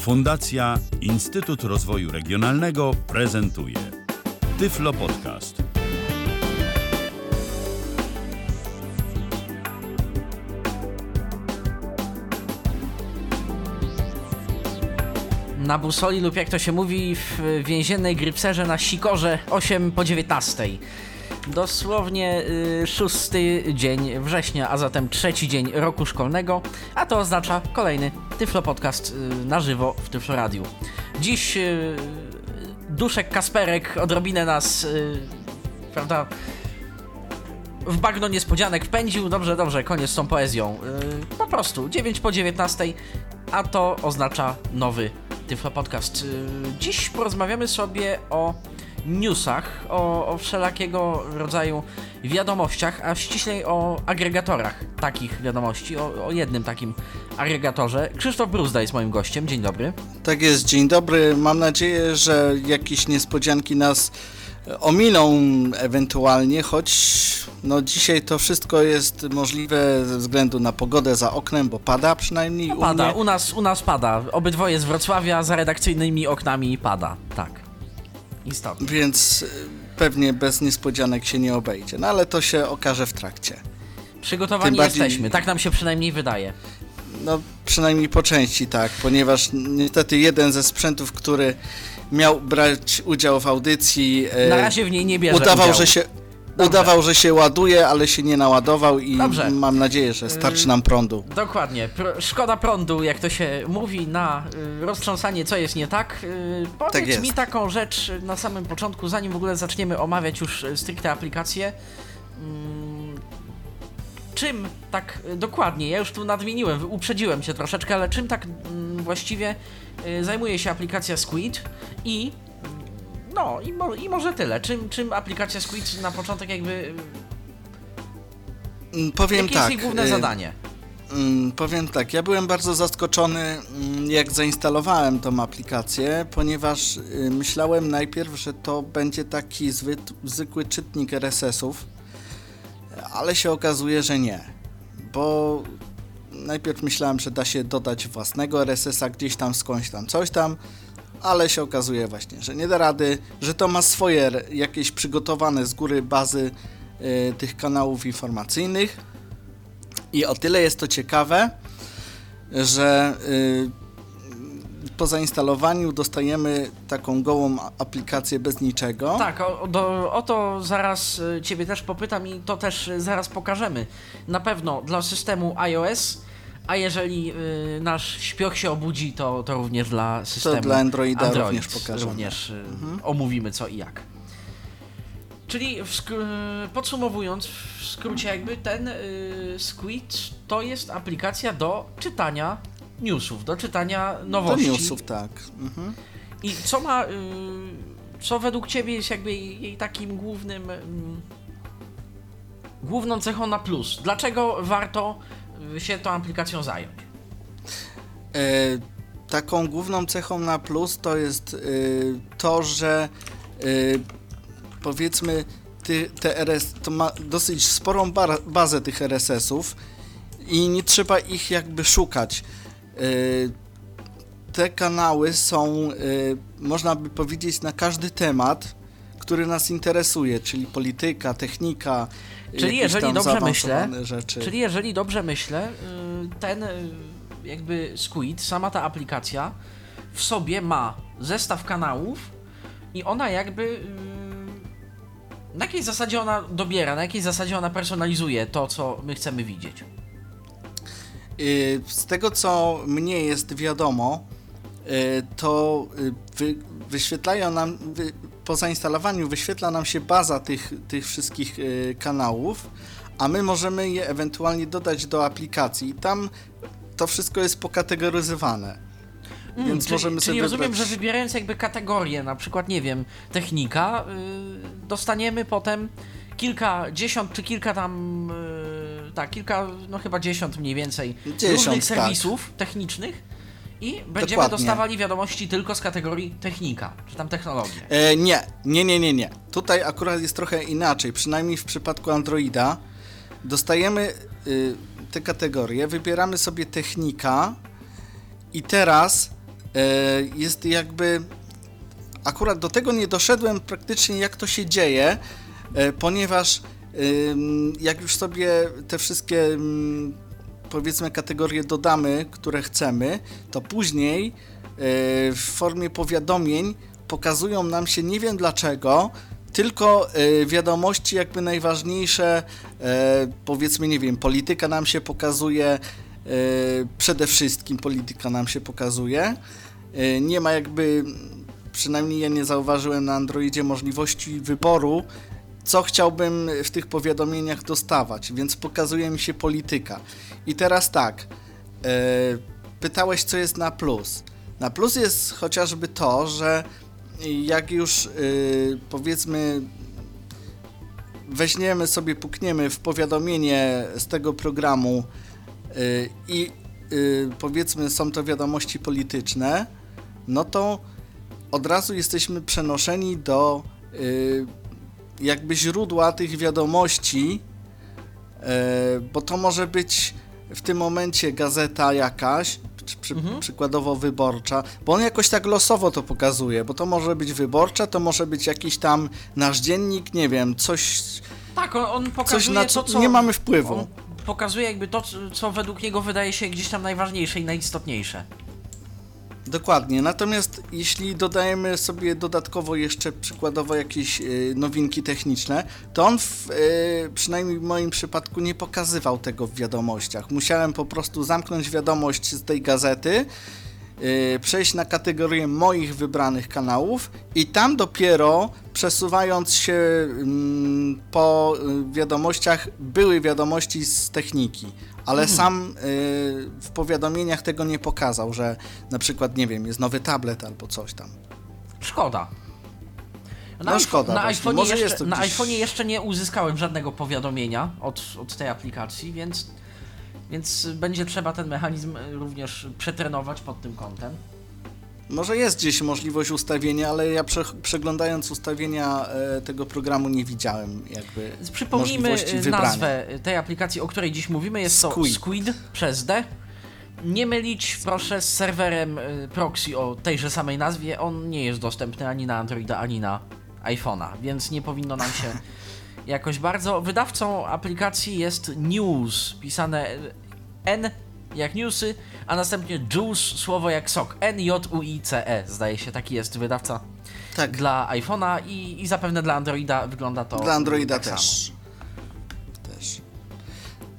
Fundacja Instytut Rozwoju Regionalnego prezentuje Tyflo Podcast. Na busoli lub jak to się mówi w więziennej grypserze na Sikorze 8 po 19. Dosłownie y, szósty dzień września, a zatem trzeci dzień roku szkolnego, a to oznacza kolejny Tyflo Podcast y, na żywo w Tyflo Radiu. Dziś y, Duszek Kasperek odrobinę nas, y, prawda, w bagno niespodzianek wpędził. Dobrze, dobrze, koniec z tą poezją. Po prostu 9 po 19, a to oznacza nowy Tyflo Podcast. Dziś porozmawiamy sobie o newsach, o, o wszelakiego rodzaju wiadomościach, a ściślej o agregatorach takich wiadomości, o, o jednym takim agregatorze. Krzysztof Bruzda jest moim gościem, dzień dobry. Tak jest, dzień dobry. Mam nadzieję, że jakieś niespodzianki nas e, ominą ewentualnie, choć no dzisiaj to wszystko jest możliwe ze względu na pogodę za oknem, bo pada przynajmniej No u pada, mnie. u nas, u nas pada. Obydwoje z Wrocławia, za redakcyjnymi oknami pada, tak. Istotnie. Więc e, pewnie bez niespodzianek się nie obejdzie, no ale to się okaże w trakcie. Przygotowani bardziej- jesteśmy, tak nam się przynajmniej wydaje. No przynajmniej po części tak, ponieważ niestety jeden ze sprzętów, który miał brać udział w audycji, e, Na razie w niej nie bierze udawał, udziału. że się udawał, że się ładuje, ale się nie naładował i Dobrze. mam nadzieję, że starczy nam prądu. Dokładnie. Pro, szkoda prądu, jak to się mówi, na y, roztrząsanie, co jest nie tak. Y, powiedz Tak jest. mi taką rzecz y, na samym początku, zanim w ogóle zaczniemy omawiać już y, stricte aplikację. Mm, czym tak y, dokładnie, ja już tu nadmieniłem, uprzedziłem cię troszeczkę, ale czym tak mm, właściwie y, zajmuje się aplikacja Squid i no i, mo, i może tyle. Czym, czym aplikacja Squid na początek jakby... y, Mm, Powiem Jakie tak. jest jej główne e, zadanie? mm, Powiem tak, ja byłem bardzo zaskoczony, mm, jak zainstalowałem tą aplikację, ponieważ y, myślałem najpierw, że to będzie taki zwy, zwykły czytnik RSS-ów, ale się okazuje, że nie. Bo najpierw myślałem, że da się dodać własnego RSS-a gdzieś tam skądś tam, coś tam, ale się okazuje właśnie, że nie da rady, że to ma swoje jakieś przygotowane z góry bazy y, tych kanałów informacyjnych. I o tyle jest to ciekawe, że y, po zainstalowaniu dostajemy taką gołą aplikację bez niczego. Tak, o, do, o to zaraz y, Ciebie też popytam i to też zaraz pokażemy. Na pewno dla systemu iOS, a jeżeli y, nasz śpioch się obudzi, to, to również dla systemu dla Androida Android również pokażemy. Również y, omówimy co i jak. Czyli w y, podsumowując, w skrócie jakby ten y, Squid to jest aplikacja do czytania newsów, do czytania Do nowości. newsów, tak. Mhm. I co ma. y, co według Ciebie jest jakby jej, takim głównym. ym, główną cechą na plus? Dlaczego warto y, się tą aplikacją zająć? E, taką główną cechą na plus to jest y, to, że y, powiedzmy ty, te RS, to ma dosyć sporą bar, bazę tych RSS-ów i nie trzeba ich jakby szukać. Y, te kanały są, można by powiedzieć, na każdy temat, który nas interesuje, czyli polityka, technika, Czyli jakieś jeżeli dobrze myślę, rzeczy. Czyli jeżeli dobrze myślę, y, ten y, jakby Squid, sama ta aplikacja w sobie ma zestaw kanałów i ona jakby. y, Na jakiej zasadzie ona dobiera, na jakiej zasadzie ona personalizuje to, co my chcemy widzieć? Y, Z tego co mnie jest wiadomo, y, to y, wy, wyświetlają nam, po zainstalowaniu wyświetla nam się baza tych, tych wszystkich y, kanałów, a my możemy je ewentualnie dodać do aplikacji. I tam to wszystko jest pokategoryzowane. Mm, Więc czyli, możemy czyli sobie rozumiem, wybrać- że wybierając jakby kategorię, na przykład, nie wiem, technika, y, dostaniemy potem kilkadziesiąt czy kilka tam, y, tak, kilka, no chyba dziesiąt mniej więcej Dziesiąt, różnych tak. serwisów technicznych i będziemy Dokładnie. dostawali wiadomości tylko z kategorii technika, czy tam technologia. E, nie, nie, nie, nie, nie. Tutaj akurat jest trochę inaczej, przynajmniej w przypadku Androida. Dostajemy y, te kategorie, wybieramy sobie technika i teraz jest jakby. Akurat do tego nie doszedłem praktycznie, jak to się dzieje, ponieważ jak już sobie te wszystkie powiedzmy kategorie dodamy, które chcemy, to później w formie powiadomień pokazują nam się nie wiem dlaczego, tylko y, wiadomości jakby najważniejsze, y, powiedzmy, nie wiem, polityka nam się pokazuje, przede wszystkim polityka nam się pokazuje. Nie ma jakby, przynajmniej ja nie zauważyłem na Androidzie możliwości wyboru, co chciałbym w tych powiadomieniach dostawać, więc pokazuje mi się polityka. I teraz tak, pytałeś, co jest na plus. Na plus jest chociażby to, że jak już yy, powiedzmy weźmiemy sobie, pukniemy w powiadomienie z tego programu yy, i powiedzmy są to wiadomości polityczne, no to od razu jesteśmy przenoszeni do jakby źródła tych wiadomości, y, bo to może być w tym momencie gazeta jakaś, przy, mhm. przykładowo wyborcza, bo on jakoś tak losowo to pokazuje, bo to może być wyborcza, to może być jakiś tam nasz dziennik, nie wiem, coś... Tak, on, on pokazuje coś, na co, co nie mamy wpływu. pokazuje jakby to, co według niego wydaje się gdzieś tam najważniejsze i najistotniejsze. Dokładnie. Natomiast jeśli dodajemy sobie dodatkowo jeszcze przykładowo jakieś y, nowinki techniczne, to on w, y, przynajmniej w moim przypadku nie pokazywał tego w wiadomościach. Musiałem po prostu zamknąć wiadomość z tej gazety, przejść na kategorię moich wybranych kanałów i tam dopiero przesuwając się mm, po wiadomościach były wiadomości z techniki ale mhm. sam y, w powiadomieniach tego nie pokazał, że na przykład, nie wiem, jest nowy tablet albo coś tam. Szkoda. Na no szkoda. Na iPhone'ie jeszcze, iPhone jeszcze nie uzyskałem żadnego powiadomienia od, od tej aplikacji, więc, więc będzie trzeba ten mechanizm również przetrenować pod tym kątem. Może jest gdzieś możliwość ustawienia, ale ja prze, przeglądając ustawienia e, tego programu nie widziałem jakby Przypomnijmy nazwę tej aplikacji, o której dziś mówimy. Jest to Squid, Squid przez D. Nie mylić proszę z serwerem e, proxy o tejże samej nazwie. On nie jest dostępny ani na Androida, ani na iPhone'a, więc nie powinno nam się jakoś bardzo. Wydawcą aplikacji jest News, pisane N jak newsy, a następnie Juice, słowo jak sok. N-J-U-I-C-E, zdaje się, taki jest wydawca tak. dla iPhone'a i, i zapewne dla Androida wygląda to Dla Androida tak też. Samo. Też.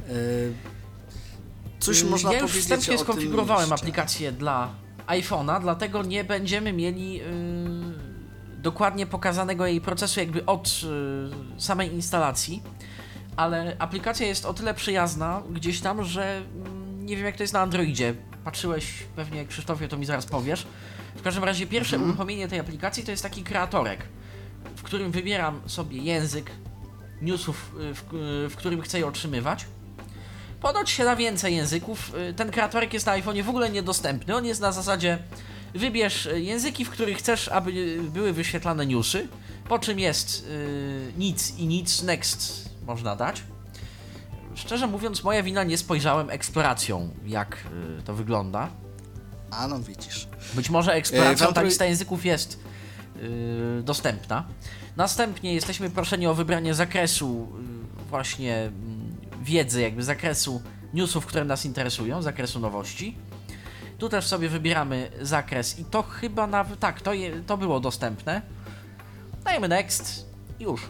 Yy, coś można ja już wstępnie skonfigurowałem aplikację dla iPhone'a, dlatego nie będziemy mieli yy, dokładnie pokazanego jej procesu jakby od yy, samej instalacji, ale aplikacja jest o tyle przyjazna gdzieś tam, że nie wiem jak to jest na Androidzie. Patrzyłeś pewnie, Krzysztofie, to mi zaraz powiesz. W każdym razie pierwsze mhm. uruchomienie tej aplikacji to jest taki kreatorek, w którym wybieram sobie język newsów, y, w, y, w którym chcę je otrzymywać. Ponoć się da więcej języków. Y, ten kreatorek jest na iPhone'ie w ogóle niedostępny. On jest na zasadzie wybierz języki, w których chcesz, aby były wyświetlane newsy, po czym jest yy, nic i nic next można dać. Szczerze mówiąc, moja wina nie spojrzałem eksploracją, jak y, to wygląda. A no widzisz. Być może eksploracja e, ta lista języków jest y, dostępna. Następnie jesteśmy proszeni o wybranie zakresu właśnie mm, wiedzy, jakby zakresu newsów, które nas interesują, zakresu nowości. Tu też sobie wybieramy zakres i to chyba nawet, tak, to, je, to było dostępne. Dajemy next, już.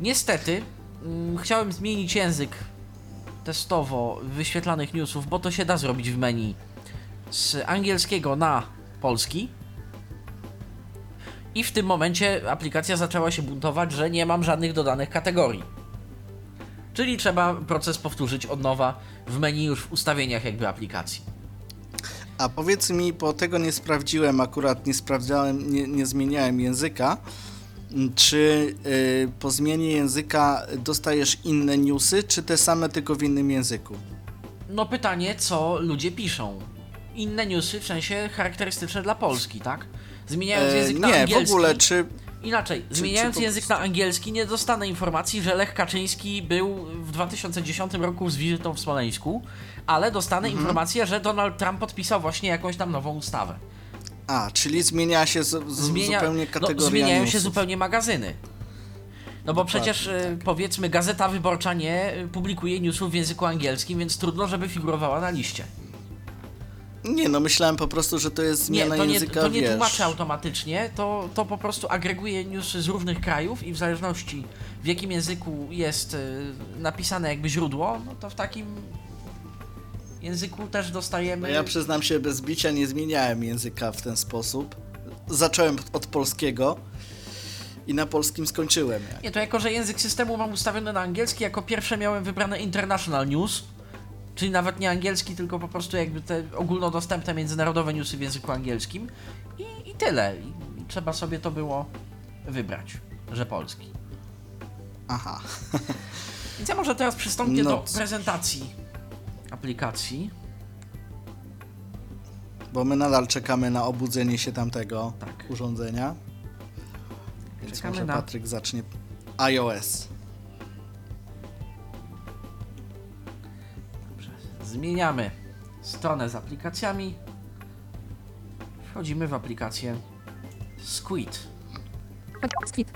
Niestety, Mm, chciałem zmienić język testowo wyświetlanych newsów, bo to się da zrobić w menu z angielskiego na polski. I w tym momencie aplikacja zaczęła się buntować, że nie mam żadnych dodanych kategorii. Czyli trzeba proces powtórzyć od nowa w menu już w ustawieniach jakby aplikacji. A powiedz mi, bo tego nie sprawdziłem, akurat nie sprawdzałem, nie, nie zmieniałem języka. Czy y, po zmianie języka dostajesz inne newsy, czy te same tylko w innym języku? No pytanie, co ludzie piszą. Inne newsy w sensie charakterystyczne dla Polski, tak? Zmieniając e, język na nie, angielski. Nie, w ogóle, czy... Inaczej, zmieniając czy po język na angielski, nie dostanę informacji, że Lech Kaczyński był w 2010 roku z wizytą w Smoleńsku, ale dostanę Mhm. informację, że Donald Trump podpisał właśnie jakąś tam nową ustawę. A, czyli zmienia się z, z, Zmienia, zupełnie no, kategoria zmieniają się zupełnie magazyny. No bo Dokładnie, przecież e, powiedzmy Gazeta Wyborcza nie e, publikuje newsów w języku angielskim, więc trudno, żeby figurowała na liście. Nie, no myślałem po prostu, że to jest Nie, zmiana to nie, języka, to nie wiesz. tłumaczy automatycznie, to, to po prostu agreguje newsy z różnych krajów i w zależności w jakim języku jest e, napisane jakby źródło, no to w takim języku też No dostajemy... ja przyznam się, bez bicia nie zmieniałem języka w ten sposób. Zacząłem od polskiego i na polskim skończyłem. Jak. Nie, to jako, że język systemu mam ustawiony na angielski, jako pierwsze miałem wybrane International News, czyli nawet nie angielski, tylko po prostu jakby te ogólnodostępne międzynarodowe newsy w języku angielskim i, i tyle. I, I trzeba sobie to było wybrać, że polski. Aha. Więc ja może teraz przystąpię No do prezentacji aplikacji. Bo my nadal czekamy na obudzenie się tamtego Tak. urządzenia. Więc Czekamy może na- Patryk zacznie iOS. Dobrze. Zmieniamy stronę z aplikacjami. Wchodzimy w aplikację Squid. Squid.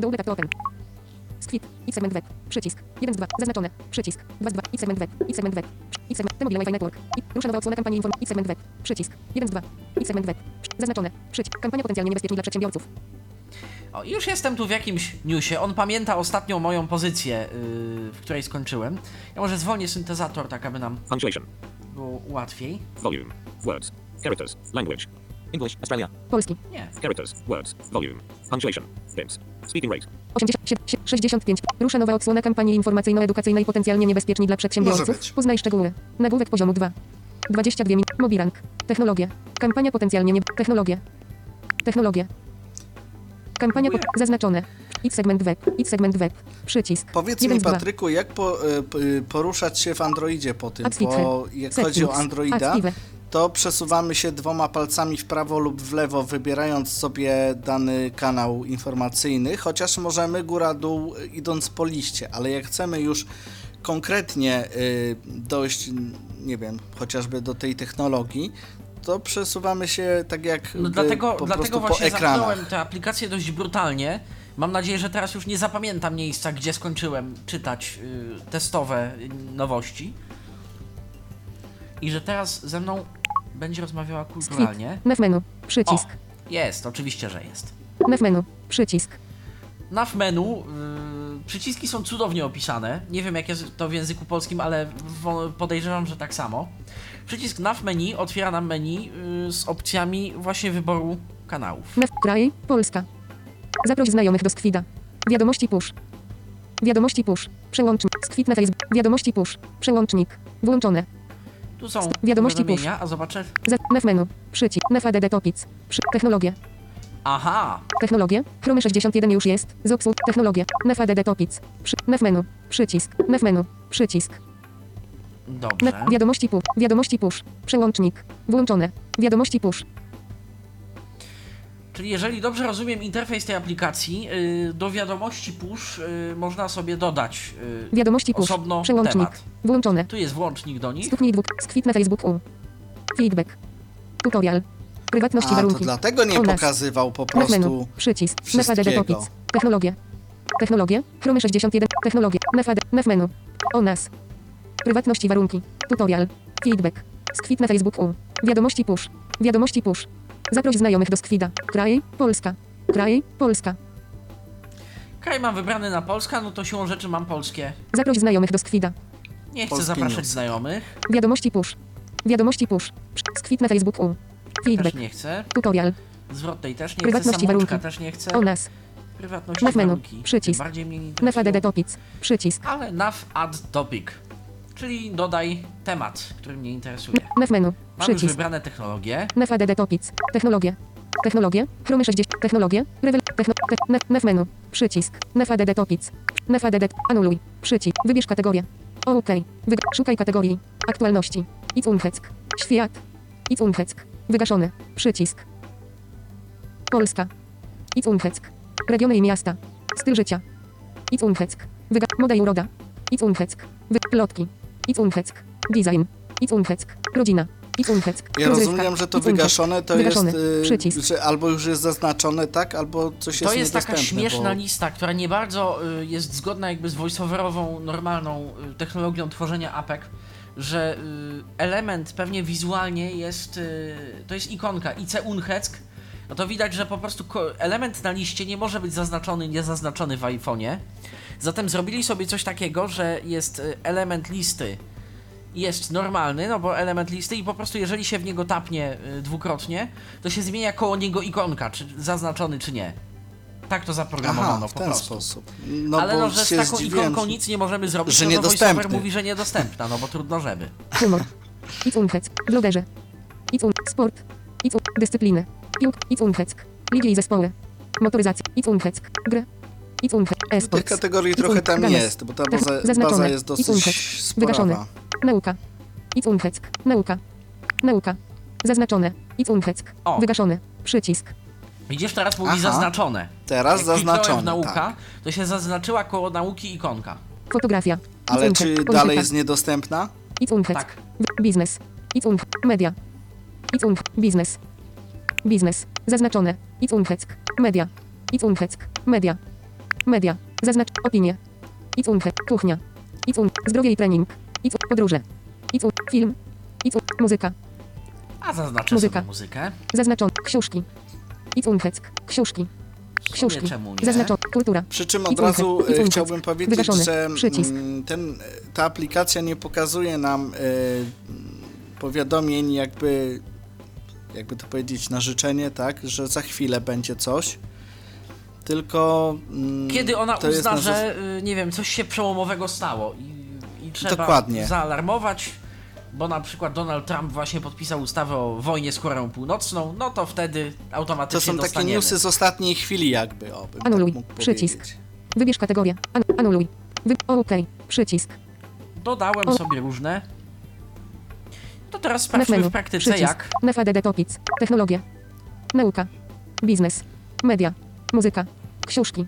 Do open. Squid. I segment web. Przycisk. 1 z 2. Zaznaczone. Przycisk. 2 z 2. I segment web. I segment web. I segment. T-Mobile Wi-Fi Network. I rusza nowa odsłona kampanii inform. I segment web. Przycisk. 1 z 2. I segment web. Zaznaczone. Przycisk. Kampania potencjalnie niebezpieczna dla przedsiębiorców. O, już jestem tu w jakimś newsie. On pamięta ostatnią moją pozycję, yy, w której skończyłem. Ja może zwolnię syntezator, tak aby nam Punctuation. było łatwiej. Volume. Words. Characters. Language. English. Australia. Polski. Nie. Characters. Words. Volume. Punctuation. Pimps. Speaking rate. 87, 65. Rusza nowa odsłona kampanii informacyjno-edukacyjnej potencjalnie niebezpieczni dla Może przedsiębiorców. Poznaj szczegóły. Nagłówek poziomu 2. 22 min. Mobirank. Technologia. Kampania potencjalnie nie... Technologia. Technologia. Kampania pot... zaznaczone. Idź segment web. Idź segment web. Przycisk. Powiedz mi, z dwa. Patryku, jak po, p- e, poruszać się w Androidzie po tym? Active. Bo jak chodzi o Settings. Androida, Active. To przesuwamy się dwoma palcami w prawo lub w lewo, wybierając sobie dany kanał informacyjny, chociaż możemy góra-dół e, idąc po liście, ale jak chcemy już konkretnie y, dojść, nie wiem, chociażby do tej technologii, to przesuwamy się tak jak No by dlatego, po dlatego po właśnie ekranach. zamknąłem tę aplikację dość brutalnie. Mam nadzieję, że teraz już nie zapamiętam miejsca, gdzie skończyłem czytać y, testowe y, nowości. I że teraz ze mną będzie rozmawiała kulturalnie. Nav menu. Przycisk. Jest, oczywiście, że jest. Nav menu. Przycisk. Nav menu, y, przyciski są cudownie opisane. Nie wiem jak jest to w języku polskim, ale wo- podejrzewam, że tak samo. Przycisk Nav menu otwiera nam menu y, z opcjami właśnie wyboru kanałów. Nav kraj. Polska. Zaproś znajomych do Skwida. Wiadomości push. Wiadomości push. Przełącznik. Skwit na Facebook. Wiadomości push. Przełącznik. Włączone. Tu są Wiadomości powiadomienia, a zobaczę. Za, nav menu. Przycisk. Nav ADD Topic. Przy, technologia. Aha! Technologia. Chrome 61 już jest. Zopsu. Technologia. Nav ADD Topic. Przy, nav menu. Przycisk. Nav menu. Przycisk. Dobrze. Nav, wiadomości push. Wiadomości push. Przełącznik. Włączone. Wiadomości push. Czyli jeżeli dobrze rozumiem interfejs tej aplikacji, y, do wiadomości push y, można sobie dodać y, Wiadomości push. osobno Przełącznik. temat. Włączone. Tu jest włącznik do nich. Stuknij dwóch. Skwit na Facebook U. Feedback. Tutorial. Prywatności A, to warunki. dlatego nie O nas. pokazywał po menu. prostu Przycisk. Nav wszystkiego. Technologia. Technologia. Chrome 61. Technologia. Nav AD. Nav menu. O nas. Prywatności warunki. Tutorial. Feedback. Skwit na Facebook U. Wiadomości push. Wiadomości push. Zaproś znajomych do Skwida. Kraj. Polska. Kraj. Polska. Kraj mam wybrany na Polska, no to siłą rzeczy mam polskie. Zaproś znajomych do Skwida. Nie chcę Polskie zapraszać news. znajomych. Wiadomości push. Wiadomości push. Skwit na Facebook U. Też Feedback. nie chcę. Tutorial. Zwrotnej też nie chcę. Prywatności Samouczka warunki. też nie chcę. O nas. Prywatności Nav menu. warunki. Przycisk. Bardziej mnie nie Nav interesują. ADD Topic. Przycisk. Ale nav add topic. Czyli dodaj temat, który mnie interesuje. Nav menu. Mam już Przycisk. wybrane technologie. Nav ADD Topic. Technologia. Technologia. Chrome 60. Technologia. Revel. Techno. Te, menu. Przycisk. ADD ADD. Anuluj. Przycisk. Wybierz kategorię. OK. Wyg szukaj kategorii. Aktualności. Idź unheck. Świat. Idź unheck. Wygaszone. Przycisk. Polska. Idź unheck. Regiony i miasta. Styl życia. Idź unheck. Wyga... Moda i uroda. Idź unheck. Wy... Plotki. Idź unheck. Design. Idź unheck. Rodzina. Ja rozumiem, że to wygaszone to Wygaszone. jest, y, że albo już jest zaznaczone, tak, albo coś jest To jest taka śmieszna bo... lista, która nie bardzo y, jest zgodna jakby z voiceoverową, normalną y, technologią tworzenia apek, że element pewnie wizualnie jest, to jest ikonka IC Unheck, no to widać, że po prostu element na liście nie może być zaznaczony, niezaznaczony w iPhone'ie. Zatem zrobili sobie coś takiego, że jest y, element listy jest normalny, no bo element listy i po prostu jeżeli się w niego tapnie y, dwukrotnie, to się zmienia koło niego ikonka, czy zaznaczony, czy nie. Tak to zaprogramowano Aha, w po ten prostu. sposób. No Ale bo no, że z taką zdziwiłem, ikonką nic nie możemy zrobić, że no to niedostępny. Mówi, że niedostępna, no bo trudno żeby. Humor. Idź unheck. Blogerze. Idź un... Sport. Idź un... Dyscypliny. Piłk. Idź unheck. Ligi i zespoły. Motoryzacja. Idź unheck. Gry. Idź unheck. Tych Esports. kategorii Idź trochę tam Games. jest, bo ta baza, zaznaczone. baza jest dosyć Wygaszone. Nauka. Unheck. Nauka. Nauka. Zaznaczone. Idź unheck. O. Wygaszony. Przycisk. Widzisz, teraz mówi Aha. zaznaczone. Teraz Jak zaznaczone, nauka, tak. to się zaznaczyła koło nauki ikonka. Fotografia. Ale unheck. czy dalej jest niedostępna? Idź unheck. Tak. Biznes. Idź unheck. Media. Idź unheck. Biznes. Biznes. Zaznaczone. Idź unheck. Media. Idź unheck. Media. Media. Zaznacz. Opinie. Idź unheck. Kuchnia. Idź un... Zdrowie i trening. Idź un... Podróże. Idź un... Film. Idź un... Muzyka. A zaznaczę Muzyka. sobie muzykę. Zaznaczone. Książki. Idź unheck. Książki. Książki. Zaznaczone. Kultura. Przy czym od razu e, chciałbym powiedzieć, Wygaszone. że Przycisk. mm, ten, ta aplikacja nie pokazuje nam e, powiadomień jakby, jakby to powiedzieć, na życzenie, tak, że za chwilę będzie coś, tylko... mm, Kiedy ona to uzna, zas- że y, nie wiem, coś się przełomowego stało i, i trzeba Dokładnie. zaalarmować, bo na przykład Donald Trump właśnie podpisał ustawę o wojnie z Koreą Północną, no to wtedy To automatycznie są takie dostaniemy. newsy z ostatniej chwili jakby, o, bym Anuluj. tak mógł Przycisk. powiedzieć. Wybierz kategorię. An... Anuluj. Wy... OK. Przycisk. Dodałem O. sobie różne. To teraz sprawdźmy menu. w praktyce Przycisk. jak. NFADD Topic. Technologia. Nauka. Biznes. Media. Muzyka. Książki.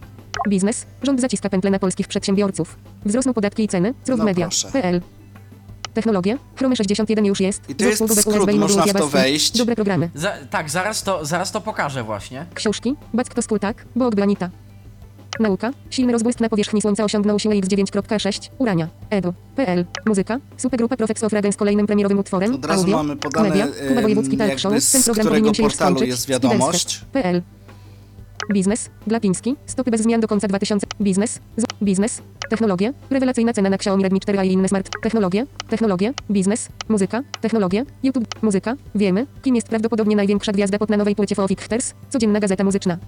Biznes. Rząd zaciska pętlę na polskich przedsiębiorców. Wzrosną podatki i ceny. Crów No media. proszę. PL. Technologie. Chrome 61 już jest. I to jest Zespół skrót, USB i można w to JavaScript. wejść. Dobre programy. Za, tak, zaraz to, zaraz to pokażę właśnie. Książki. Back to school tak, bo Blanita. Nauka. Silny rozbłysk na powierzchni Słońca osiągnął siłę X9.6. Urania. Edu. PL. Muzyka. Supergrupa Profex of Raven z kolejnym premierowym utworem. Od razu Audio. mamy podane, Media. Kuba em, Wojewódzki Talk Show. Ten program powinien się już skończyć. jest wiadomość. PL. Biznes. Glapiński. Stopy bez zmian do końca 2000. Biznes. Z. Biznes. Technologie. Rewelacyjna cena na Xiaomi Redmi 4a i inne smart. Technologie. Technologie. Biznes. Muzyka. Technologie. YouTube. Muzyka. Wiemy, kim jest prawdopodobnie największa gwiazda pop na nowej płycie Foo Fighters. Codzienna gazeta muzyczna.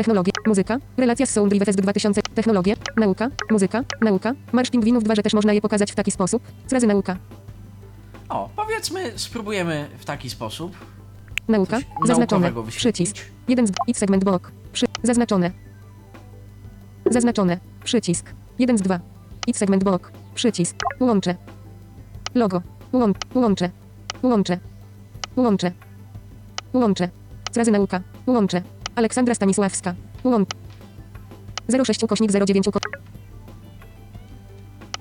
Technologie, muzyka, relacja z Sound Fest 2000, technologie, nauka, muzyka, nauka, marsz pingwinów 2, że też można je pokazać w taki sposób, razy nauka, O, powiedzmy, spróbujemy w taki sposób. nauka, Coś zaznaczone, przycisk, 1 z, idź segment bok, przy, zaznaczone, zaznaczone, przycisk, 1 z 2, idź segment bok, przycisk, łączę, logo, łącz, łączę, łączę, łączę, łączę, razy nauka, łączę, Aleksandra Stanisławska, łącz, 06 ukośnik 09 uko...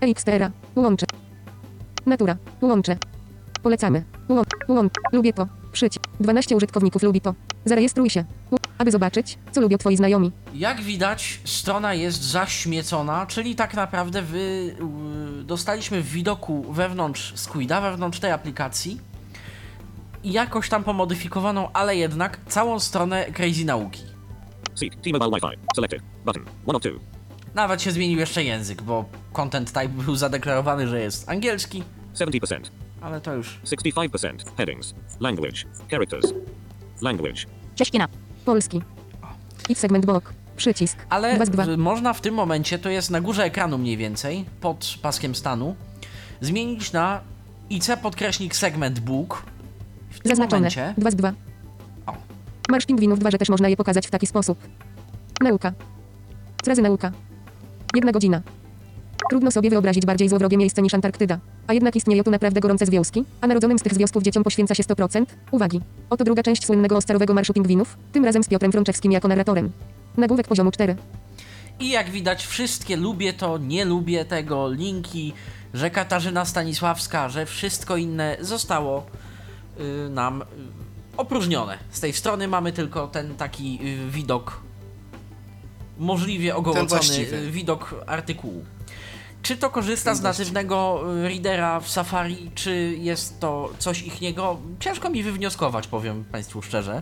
EXTRA, łączę, natura, łączę, polecamy, łącz, łącz, lubię to, przycisk, 12 użytkowników lubi to, zarejestruj się, aby zobaczyć, co lubią twoi znajomi. Jak widać, strona jest zaśmiecona, czyli tak naprawdę wy dostaliśmy w widoku wewnątrz Squida, wewnątrz tej aplikacji jakoś tam pomodyfikowaną, ale jednak całą stronę Crazy Nauki. Seek T-Mobile Wi-Fi. Selected. Button. One of two. Nawet się zmienił jeszcze język, bo content type był zadeklarowany, że jest angielski, 70%. ale to już 65%. Headings. Language. Characters. Language. Cześćkina. Polski. Idź segment bok, przycisk, Ale 2 z 2, w, można w tym momencie, to jest na górze ekranu mniej więcej, pod paskiem stanu, zmienić na IC podkreśnik segment book. Zaznaczone, momencie 2 z 2. O. Marsz pingwinów 2, że też można je pokazać w taki sposób. Nauka. Razy nauka. Jedna godzina. Trudno sobie wyobrazić bardziej złowrogie miejsce niż Antarktyda. A jednak istnieją tu naprawdę gorące związki, a narodzonym z tych związków dzieciom poświęca się 100%. Uwagi. Oto druga część słynnego oscarowego marszu pingwinów, tym razem z Piotrem Frączewskim jako narratorem. Nagłówek poziomu 4. I jak widać, wszystkie lubię to, nie lubię tego, linki, że Katarzyna Stanisławska, że wszystko inne zostało nam y, opróżnione. Z tej strony mamy tylko ten taki y, widok, możliwie ogołocony y, widok artykułu. Czy to korzysta z natywnego y, readera w Safari, czy jest to coś ichniego? Ciężko mi wywnioskować, powiem Państwu szczerze.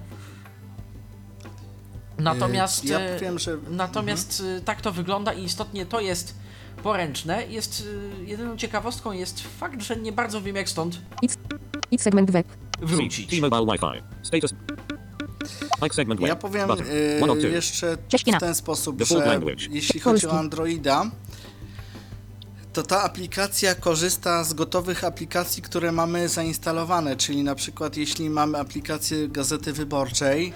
Natomiast. Ja y, powiem, że... Natomiast y, tak to wygląda i istotnie to jest poręczne. Jest y, jedyną ciekawostką jest fakt, że nie bardzo wiem jak stąd. X segment web. wrócić. T-Mobile Wi-Fi. Status. Ike segment web. Ja powiem Button. y, One of two. jeszcze Cześćkina. w ten sposób, Default że language. jeśli chodzi Polski. o Androida, to ta aplikacja korzysta z gotowych aplikacji, które mamy zainstalowane, czyli na przykład jeśli mamy aplikację Gazety Wyborczej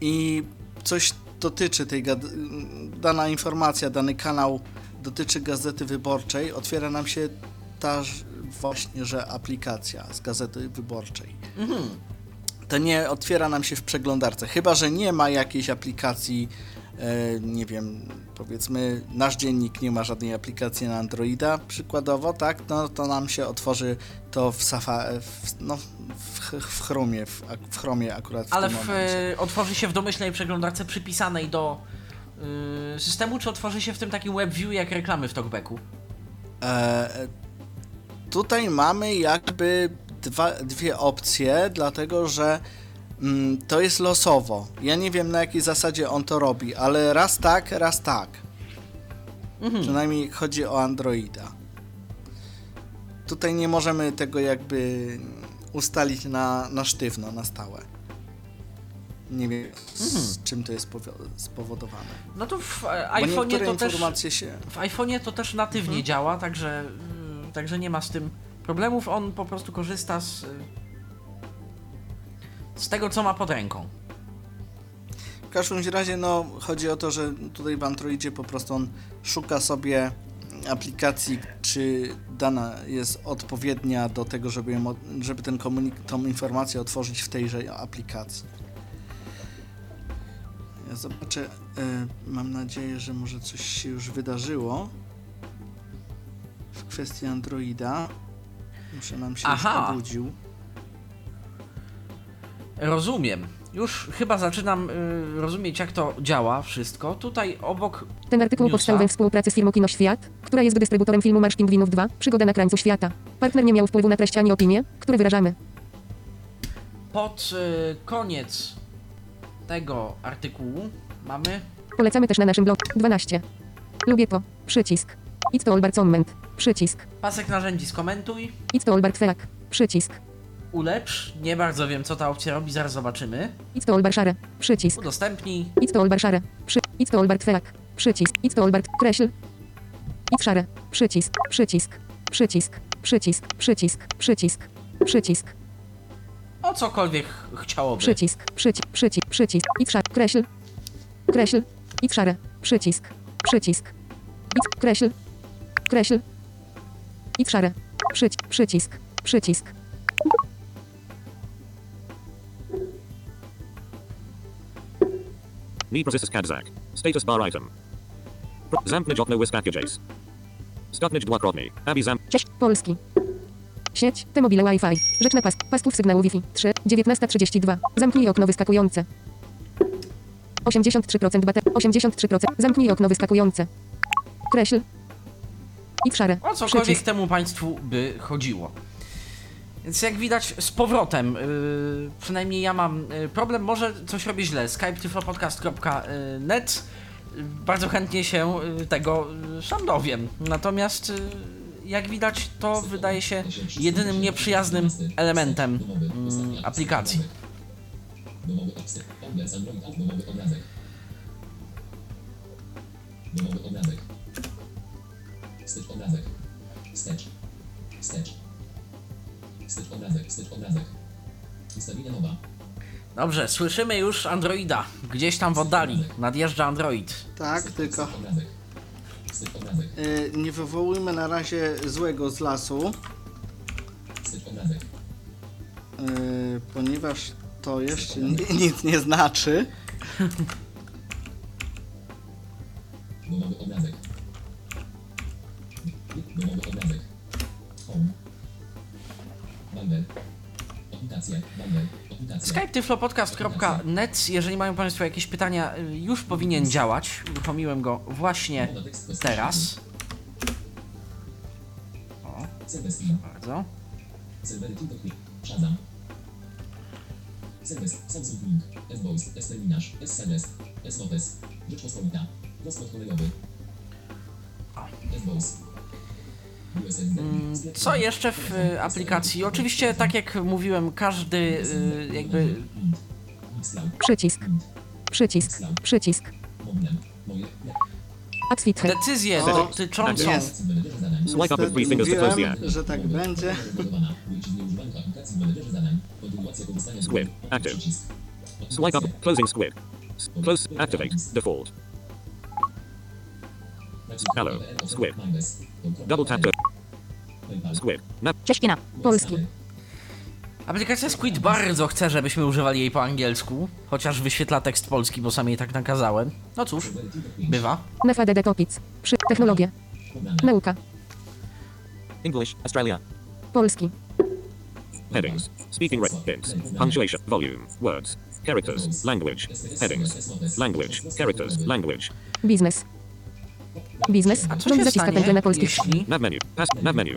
i coś dotyczy tej gad- dana informacja, dany kanał dotyczy Gazety Wyborczej, otwiera nam się ta właśnie, że aplikacja z Gazety Wyborczej to nie otwiera nam się w przeglądarce. Chyba, że nie ma jakiejś aplikacji, e, nie wiem, powiedzmy, nasz dziennik nie ma żadnej aplikacji na Androida, przykładowo, tak, no to nam się otworzy to w Safari, w, no, w, w Chromie, w, w Chromie akurat w Ale tym w, momencie. y, otworzy się w domyślnej przeglądarce przypisanej do systemu, czy otworzy się w tym takim WebView jak reklamy w Talkbacku? E, tutaj mamy jakby dwa, dwie opcje, dlatego że mm, to jest losowo. Ja nie wiem na jakiej zasadzie on to robi, ale raz tak, raz tak. Przynajmniej chodzi o Androida. Tutaj nie możemy tego jakby ustalić na, na sztywno, na stałe. Nie wiem z czym to jest powo- spowodowane. No to w Bo iPhone'ie to też się... w iPhone'ie to też natywnie Mhm. działa, także, y, także nie ma z tym problemów. On po prostu korzysta z, y, z tego, co ma pod ręką. W każdym razie, no, chodzi o to, że tutaj w Androidzie po prostu on szuka sobie aplikacji, czy dana jest odpowiednia do tego, żeby, ją, żeby ten komunik- tą informację otworzyć w tejże aplikacji. Ja zobaczę, e, mam nadzieję, że może coś się już wydarzyło w kwestii Androida. Muszę nam się Aha. już obudził. Rozumiem. Już chyba zaczynam y, rozumieć, jak to działa wszystko. Tutaj obok Ten artykuł Newsa. powstał we współpracy z firmą Kino Świat, która jest dystrybutorem filmu Marsz Pingwinów 2, Przygoda na krańcu świata. Partner nie miał wpływu na treść ani opinie, które wyrażamy. pod y, koniec tego artykułu mamy Polecamy też na naszym blogu. 12. Lubię to. Przycisk. It's to all bar comment. Przycisk. pasek narzędzi skomentuj, It's to twerk. Przycisk. ulepsz. Nie bardzo wiem, co ta opcja robi, zaraz zobaczymy. It's to share. Przycisk. Udostępnij. It's to all bar share. Przy... It's to. Przycisk. It's to all bar kreśl. It's share. Przycisk. Przycisk. Przycisk. Przycisk. Przycisk. Przycisk. Przycisk. O cokolwiek chciałoby. Przycisk. Przycisk. Przycisk. Przycisk. It's share. Kreśl. Kreśl. It's share. Przycisk. Przycisk. It's kreśl. Kreśl. It's share. Przyci przycisk. Przycisk. Need processes Kadzak. Status bar item. Zamknij okno wyskakując. Skutnij dwukrotnie. Abi zam. Cześć. Polski. Sieć. T-mobile Wi-Fi. Rzecz na pas. Pasków sygnału Wi-Fi. 3. 19.32. Zamknij okno wyskakujące. 83% baterii. 83%. Zamknij okno wyskakujące. Kreśl. I w szare. O cokolwiek Przycisk. temu państwu by chodziło. Więc jak widać z powrotem, yy, przynajmniej ja mam yy, problem, może coś robię źle. Skype tyflopodcast.net yy, Bardzo chętnie się yy, tego yy, sam dowiem. Natomiast yy, jak widać to wydaje się jedynym nieprzyjaznym elementem yy, aplikacji. Dobrze, słyszymy już Androida. Gdzieś tam w oddali nadjeżdża Android. Tak, tylko... Y, nie wywołujmy na razie złego z lasu. Yy, ponieważ to jeszcze nic nie znaczy. Obrazek. Home. Bundle. Aplikacja. Bundle skype.tyflopodcast.net Jeżeli mają Państwo jakieś pytania, y, już powinien działać. Uruchomiłem go właśnie teraz. O, Steam. bardzo. Serwer Samsung Link. S-Voice. S-Terminarz. S-Suggest. S-Notes. Rzeczpospolita. Rozkład kolejowy. S-Voice. Sklep Co jeszcze w y, aplikacji? Oczywiście, tak jak mówiłem, każdy y, jakby. Przycisk. Przycisk. Przycisk. Decyzję O, dotyczącą tak jest. Menedżerze zadań. Swipe up with three Niestety fingers to close the mówiłem, app. że tak będzie. Squid. Active. Swipe up. Closing squid. S- Close. Activate. Default. Hello. Squid. Double tap to squid. Map. Cieśkina. Polski. Aplikacja Squid bardzo chce, żebyśmy używali jej po angielsku, chociaż wyświetla tekst polski, bo sam jej tak nakazałem. No cóż, bywa. NFDD Topic. Przy. Technologie. Nauka. English. Australia. Polski. Headings. Speaking rate. Hints. Punctuation. Volume. Words. Characters. Language. Headings. Language. Characters. Language. Biznes. Biznes. A co Rząd się zaciska stanie, pętlę na polski. jeśli... Nav menu. Pass. Nav menu.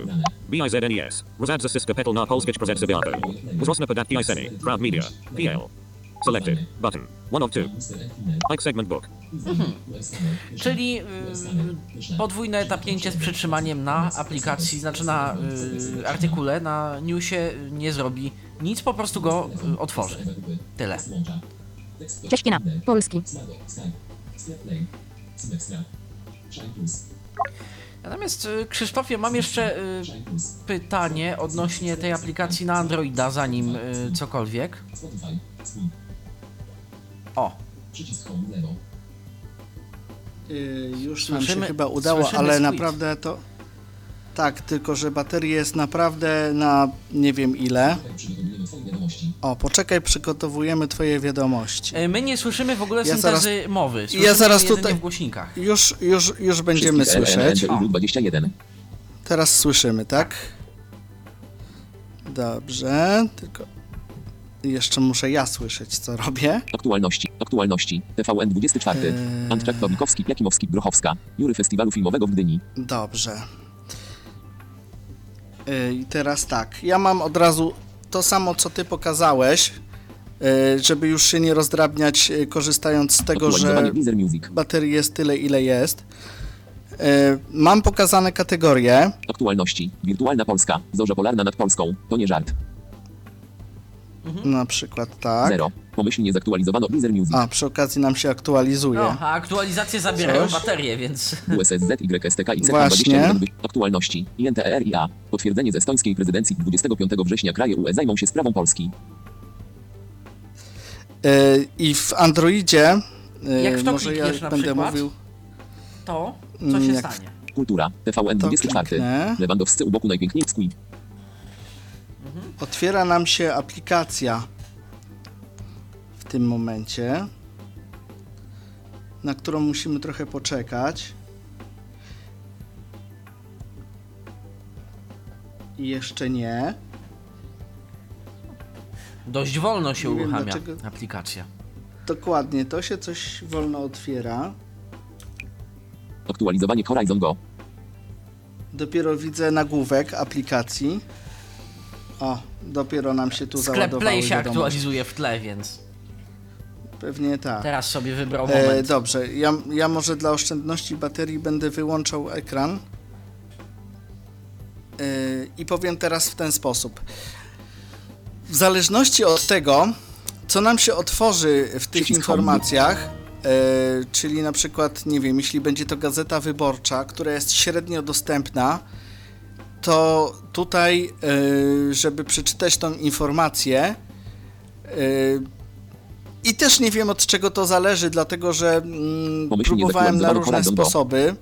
BIZNES. Rozadza Siska Petal na Polskich Prezent Zabiato. Wzrosna Podatki ISENI. Proud Media. PL. Selected. Button. One of two. Like segment book. Czyli y, podwójne tapnięcie z przytrzymaniem na aplikacji, znaczy na y, artykule, na newsie nie zrobi nic, po prostu go y, otworzy. Tyle. Cieśkina. Polski. Natomiast y, Krzysztofie, mam jeszcze y, pytanie odnośnie tej aplikacji na Androida, zanim y, cokolwiek. O. Yy, już nam się chyba udało, słyszymy ale naprawdę to... Tak, tylko że baterii jest naprawdę na nie wiem ile. O, poczekaj, przygotowujemy twoje wiadomości. y, my nie słyszymy w ogóle Ja syntezy mowy. Słyszymy ja zaraz tutaj- w głośnikach. Już, już, już będziemy słyszeć. LNU 21. Teraz słyszymy, tak? Dobrze, tylko jeszcze muszę ja słyszeć, co robię. Aktualności. Aktualności. TVN 24. Eee. Antczak Pawlikowski, Jakimowski, Grochowska. Jury Festiwalu Filmowego w Gdyni. Dobrze. I teraz tak, ja mam od razu to samo, co ty pokazałeś, yy, żeby już się nie rozdrabniać, yy, korzystając z tego, że baterii jest tyle, ile jest. Yy, Mam pokazane kategorie. Aktualności. Wirtualna Polska. Zorza polarna nad Polską. To nie żart. Na przykład tak. Zero. Pomyślnie zaktualizowano Deezer Music. A, przy okazji nam się aktualizuje. No, a aktualizacje zabierają Coś? baterię, więc... USSZ, YSTK i Właśnie. CH21 Aktualności. INTERIA. Potwierdzenie z estońskiej prezydencji 25 września kraje UE zajmą się sprawą Polski. Yy, I w Androidzie, yy, Jak w to może ja klikniesz na będę przykład? mówił, To, co Mm, się jak- stanie? Kultura. TVN To 24. kliknę. Lewandowscy u boku najpiękniejszy Squid. Otwiera nam się aplikacja w tym momencie, na którą musimy trochę poczekać. I jeszcze nie. Dość wolno się Nie wiem, uruchamia dlaczego- aplikacja. Dokładnie, to się coś wolno otwiera. Aktualizowanie Horizon Go. Dopiero widzę nagłówek aplikacji. O, dopiero nam się tu Sklep załadowały Play się wiadomości. aktualizuje w tle, więc Pewnie tak. teraz sobie wybrał E, moment. dobrze, ja, ja może dla oszczędności baterii będę wyłączał ekran. E, I powiem teraz w ten sposób. W zależności od tego, co nam się otworzy w tych informacjach, e, czyli na przykład, nie wiem, jeśli będzie to gazeta wyborcza, która jest średnio dostępna, to tutaj, e, żeby przeczytać tą informację, e, i też nie wiem od czego to zależy, dlatego że mm, próbowałem na różne sposoby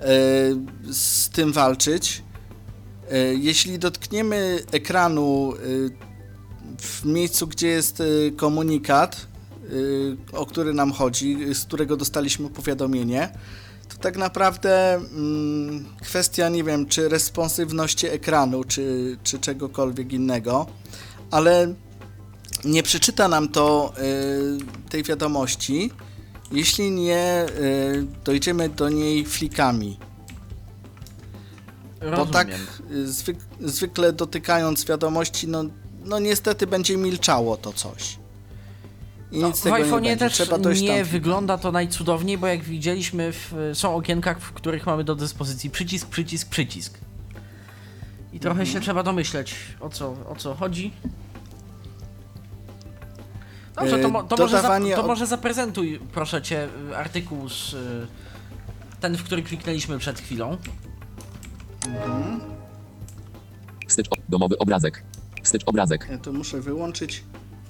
e, z tym walczyć. Jeśli dotkniemy ekranu w miejscu, gdzie jest komunikat, o który nam chodzi, z którego dostaliśmy powiadomienie, to tak naprawdę mm, kwestia, nie wiem, czy responsywności ekranu, czy, czy czegokolwiek innego, ale nie przeczyta nam to y, tej wiadomości, jeśli nie y, dojdziemy do niej flikami. Bo Rozumiem. tak y, zwyk, zwykle dotykając wiadomości, no, no niestety będzie milczało to coś. I No, nic w tego nie iPhone'ie będzie. też Trzeba nie tam. wygląda to najcudowniej, bo jak widzieliśmy, w, są okienka, w których mamy do dyspozycji przycisk, przycisk, przycisk. I trochę Mhm. się trzeba domyśleć, o co, o co chodzi. Dobrze, to, mo, to, może, za, to od- może zaprezentuj, proszę cię, y, artykuł z... y, Ten, w który kliknęliśmy przed chwilą. Wstecz o, domowy obrazek. Wstecz obrazek. Ja to muszę wyłączyć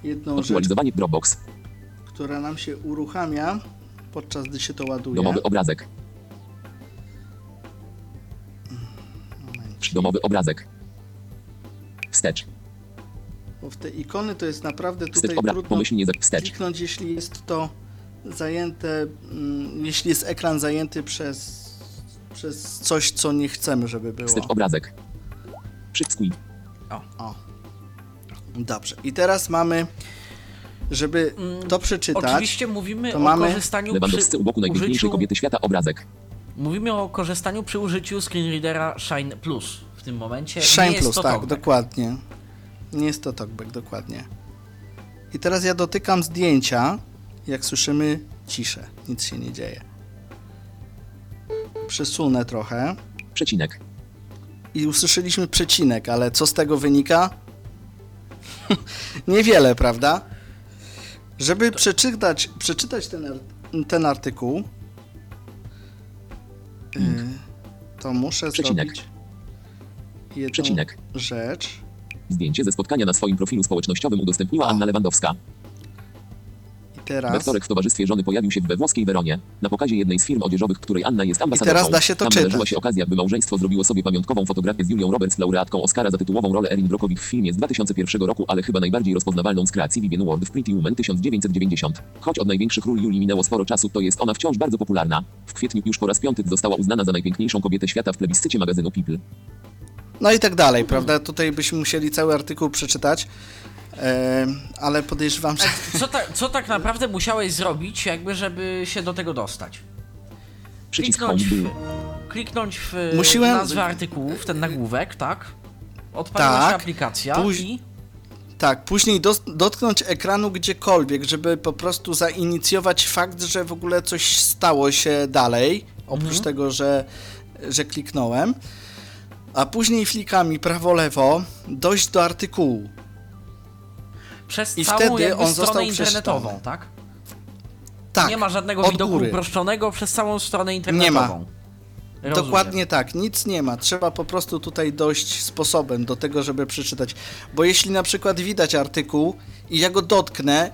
jedną rzecz, Aktualizowanie Dropbox. która nam się uruchamia, podczas gdy się to ładuje. Domowy obrazek. Domowy obrazek. Wstecz. Bo w te ikony to jest naprawdę Wstecz tutaj obraz. trudno Pomyślnie za wstecz. kliknąć, jeśli jest to zajęte, mm, jeśli jest ekran zajęty przez, przez coś, co nie chcemy, żeby było. Wstecz obrazek. Quit. O. Dobrze. I teraz mamy, żeby to przeczytać. Oczywiście mówimy to o mamy korzystaniu przy u boku najpiękniejszej użyciu, kobiety świata obrazek. Mówimy o korzystaniu przy użyciu screenreadera Shine Plus w tym momencie. Shine nie jest Plus, to tak, talkback. dokładnie. Nie jest to talkback, dokładnie. I teraz ja dotykam zdjęcia, jak słyszymy ciszę, nic się nie dzieje. Przesunę trochę Przecinek. i usłyszeliśmy przecinek, ale co z tego wynika? Niewiele, prawda? Żeby przeczytać, przeczytać ten, ten artykuł, y, to muszę Przecinek. zrobić jedną Przecinek. rzecz. Zdjęcie ze spotkania na swoim profilu społecznościowym udostępniła Anna Lewandowska. I teraz, We w towarzystwie żony pojawił się we włoskiej Weronie, na pokazie jednej z firm odzieżowych, której Anna jest ambasadorką. teraz da się to Tam czytać. się okazja, by małżeństwo zrobiło sobie pamiątkową fotografię z Julią Roberts, laureatką Oscara za tytułową rolę Erin Brockovich w filmie z 2001 roku, ale chyba najbardziej rozpoznawalną z kreacji Vivienne Ward w Pretty Woman 1990. Choć od największych ról Julii minęło sporo czasu, to jest ona wciąż bardzo popularna. W kwietniu już po raz piąty została uznana za najpiękniejszą kobietę świata w plebiscycie magazynu People. no i tak dalej, prawda? Tutaj byśmy musieli cały artykuł przeczytać, ale podejrzewam, że Co, ta, co tak naprawdę musiałeś zrobić, jakby, żeby się do tego dostać? Kliknąć w, kliknąć w Musiałem- nazwę artykułu, w ten nagłówek, tak? Odpaliła się Tak. aplikacja Póź- i... tak, później dos- dotknąć ekranu gdziekolwiek, żeby po prostu zainicjować fakt, że w ogóle coś stało się dalej, oprócz Mhm. tego, że, że kliknąłem, a później flikami prawo-lewo dojść do artykułu. Przez I całą wtedy on stronę został internetową, przeczytany. tak? Tak, nie ma żadnego od widoku góry. uproszczonego przez całą stronę Nie internetową. Rozumiem. Dokładnie tak, nic nie ma. Trzeba po prostu tutaj dojść sposobem do tego, żeby przeczytać. Bo jeśli na przykład widać artykuł i ja go dotknę,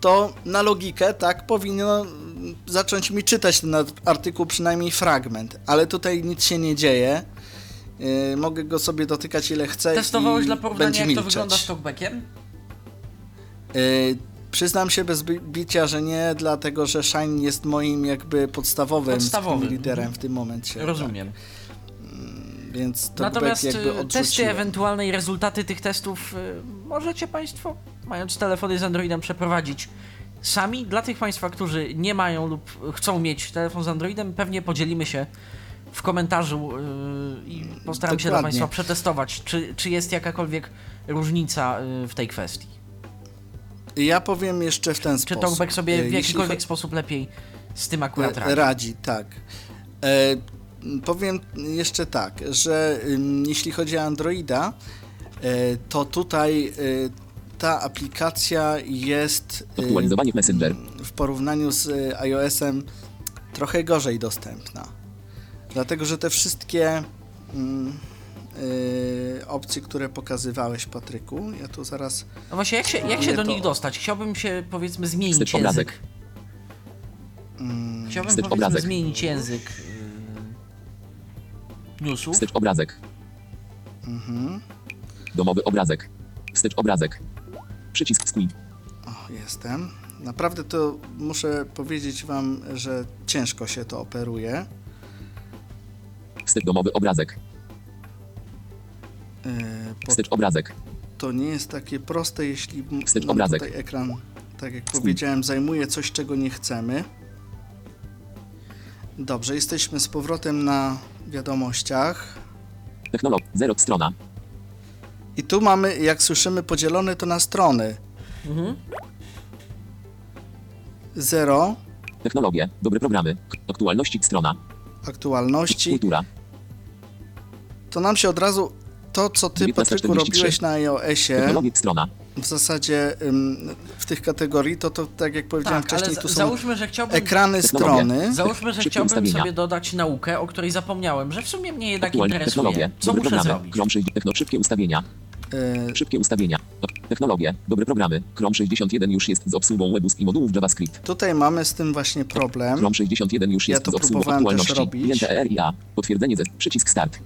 to na logikę, tak, powinno zacząć mi czytać ten ar- artykuł przynajmniej fragment, ale tutaj nic się nie dzieje. Yy, mogę go sobie dotykać ile chcę Testowałeś i dla porównania, będzie jak milczeć. to wygląda z talkbackiem? Yy, przyznam się bez bi- bicia, że nie, dlatego że Shine jest moim jakby podstawowym, Podstawowym, liderem w tym momencie. Rozumiem. Tak, więc to Natomiast jakby y, testy, ewentualne i rezultaty tych testów y, możecie Państwo, mając telefony z Androidem, przeprowadzić sami. Dla tych Państwa, którzy nie mają lub chcą mieć telefon z Androidem, pewnie podzielimy się w komentarzu y, i postaram się dla Dokładnie. Państwa przetestować, czy, czy jest jakakolwiek różnica y, w tej kwestii. Ja powiem jeszcze w ten Czy sposób. Talkback sobie E, w jeśli jakikolwiek cho- sposób lepiej z tym akurat e, radzi. radzi, tak. E, powiem jeszcze tak, że jeśli chodzi o Androida, e, to tutaj e, ta aplikacja jest e, Aktualizowanie Messenger. w porównaniu z e, iOS-em trochę gorzej dostępna. Dlatego, że te wszystkie mm, e, opcje, które pokazywałeś, Patryku, ja tu zaraz No właśnie, jak się, jak się do to- nich dostać? Chciałbym się, powiedzmy, zmienić Wstecz język. obrazek. mm, Chciałbym, powiedzmy, obrazek. zmienić język yy, newsów. Wstecz obrazek. mhm. Domowy obrazek. Wstecz obrazek. Przycisk Squid. O, jestem. Naprawdę to muszę powiedzieć wam, że ciężko się to operuje. Wstecz domowy obrazek. Yy, po, Wstecz obrazek. to nie jest takie proste, jeśli nam obrazek. tutaj ekran, tak jak powiedziałem, zajmuje coś, czego nie chcemy. Dobrze, jesteśmy z powrotem na wiadomościach. Technolog. 0 strona. I tu mamy, jak słyszymy, podzielone to na strony. Mhm. 0 Technologie. Dobre programy. Aktualności strona. aktualności. Kultura. To nam się od razu to, co ty, 19:43. Patryku, robiłeś na iOSie, w zasadzie ym, w tych kategorii, to, to tak jak powiedziałem Tak, wcześniej, tu są załóżmy, że chciałbym... ekrany strony. Załóżmy, że chciałbym ustawienia. sobie dodać naukę, o której zapomniałem, że w sumie mnie jednak interesuje. technologie. Co muszę programy. zrobić? Chrome 6. Techno. Szybkie ustawienia. y, Szybkie ustawienia. Technologie. Dobre programy. Chrome 61 już jest z obsługą webus i modułów JavaScript. Tutaj mamy z tym właśnie problem. Chrome 61 już Ja jest to z obsługą próbowałem też aktualności. robić. Potwierdzenie ze przycisk start.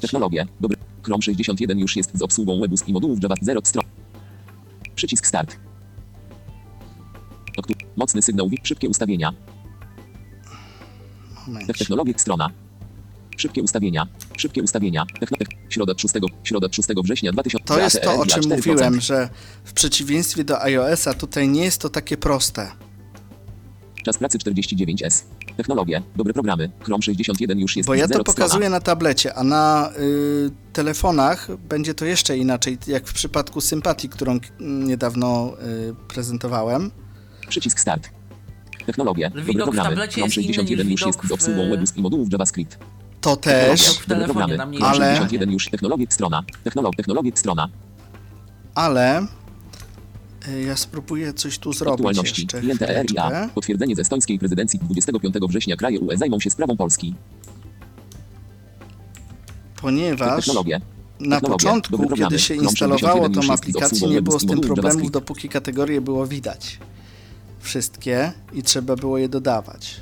Technologie. Dobre. Chrome 61 już jest z obsługą webus i modułów Java 0 stron. Przycisk start. Mocny sygnał. Szybkie ustawienia. Moment. Technologie strona. Szybkie ustawienia. Szybkie ustawienia. Techno, tech, środa 6, środa 6 września 2000. To jest to, o czym 4%. mówiłem, że w przeciwieństwie do iOS-a tutaj nie jest to takie proste. Czas pracy 49S. Technologie. Dobre programy. Chrome 61 już jest Bo ja to pokazuję na tablecie, a na y, telefonach będzie to jeszcze inaczej, jak w przypadku Sympatii, którą niedawno y, prezentowałem. Przycisk start. Technologie. Dobre Widok w programy. Chrome jest inny niż 61 już jest z obsługą w- webus i modułów JavaScript. To też, Dobre programy. Ale- 61 już. Technologie strona. Technolog, technologie strona. ale ja spróbuję coś tu zrobić jeszcze chwileczkę. Potwierdzenie z estońskiej prezydencji 25 września kraje UE zajmą się sprawą Polski. Ponieważ na początku, kiedy się instalowało 61 już tą aplikację, nie było z tym problemów, dopóki kategorie było widać. Wszystkie i trzeba było je dodawać.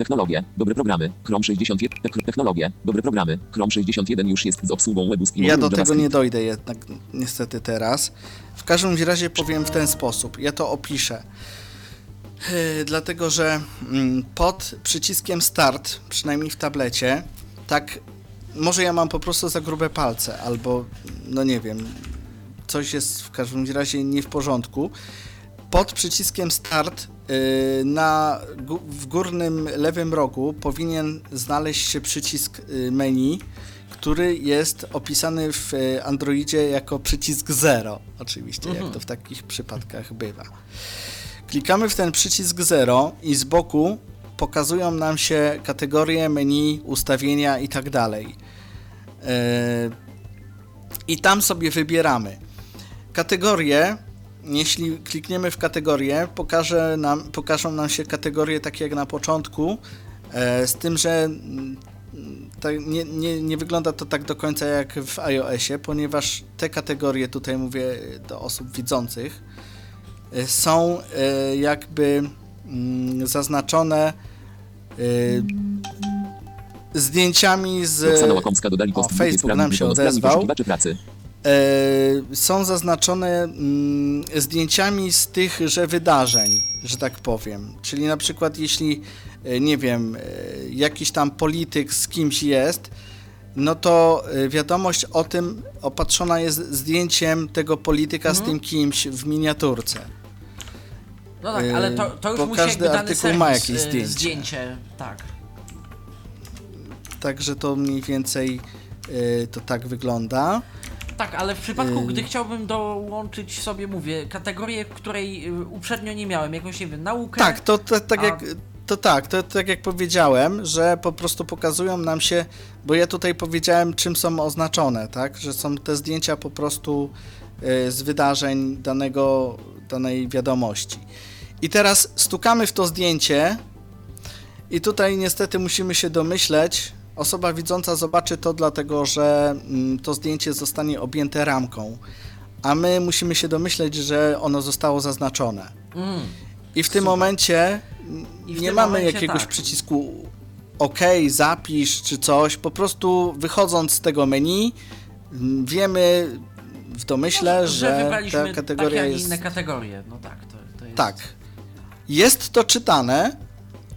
Technologie, dobre programy. Chrome 61. Techn- Technologie, dobre programy. Chrome 61 już jest z obsługą webus i Ja do tego nie dojdę jednak niestety teraz. W każdym razie powiem w ten sposób. Ja to opiszę. Yy, Dlatego, że mm, pod przyciskiem start, przynajmniej w tablecie, tak, może ja mam po prostu za grube palce, albo no nie wiem, coś jest w każdym razie nie w porządku. Pod przyciskiem start na, gó- w górnym lewym rogu powinien znaleźć się przycisk yy, menu, który jest opisany w yy, Androidzie jako przycisk 0, oczywiście, jak to w takich przypadkach bywa. Klikamy w ten przycisk 0 i z boku pokazują nam się kategorie menu, ustawienia i tak dalej. I tam sobie wybieramy. Kategorie, jeśli klikniemy w kategorię, pokaże nam, pokażą nam się kategorie takie jak na początku, e, z tym, że mm, tak nie, nie, nie wygląda to tak do końca jak w iOSie, ponieważ te kategorie, tutaj mówię do osób widzących, e, są e, jakby mm, zaznaczone zdjęciami z... O, Facebook nam się odezwał. E, są zaznaczone mm, zdjęciami z tychże wydarzeń, że tak powiem. Czyli na przykład jeśli, e, nie wiem, e, jakiś tam polityk z kimś jest, no to wiadomość o tym opatrzona jest zdjęciem tego polityka z tym kimś w miniaturce. No tak, ale to, to już bo musi każdy artykuł serwis, ma jakieś zdjęcie. zdjęcie. Tak. Także to mniej więcej to tak wygląda. Tak, ale w przypadku, gdy chciałbym dołączyć sobie, mówię, kategorię, której yy, uprzednio nie miałem, jakąś, nie wiem, naukę. Tak, to, to tak A- jak. To tak, to tak jak powiedziałem, że po prostu pokazują nam się, bo ja tutaj powiedziałem, czym są oznaczone, tak? Że są te zdjęcia po prostu y, z wydarzeń danego, danej wiadomości. I teraz stukamy w to zdjęcie i tutaj niestety musimy się domyśleć, osoba widząca zobaczy to dlatego, że mm, to zdjęcie zostanie objęte ramką, a my musimy się domyśleć, że ono zostało zaznaczone. Mm. I w tym Super. momencie w nie tym mamy momencie jakiegoś tak. przycisku OK, zapisz czy coś. Po prostu wychodząc z tego menu, m, wiemy w domyśle, No, że, wybraliśmy ta kategoria takie, jest. inne kategorie. No tak, to, to jest... Tak. Jest to czytane,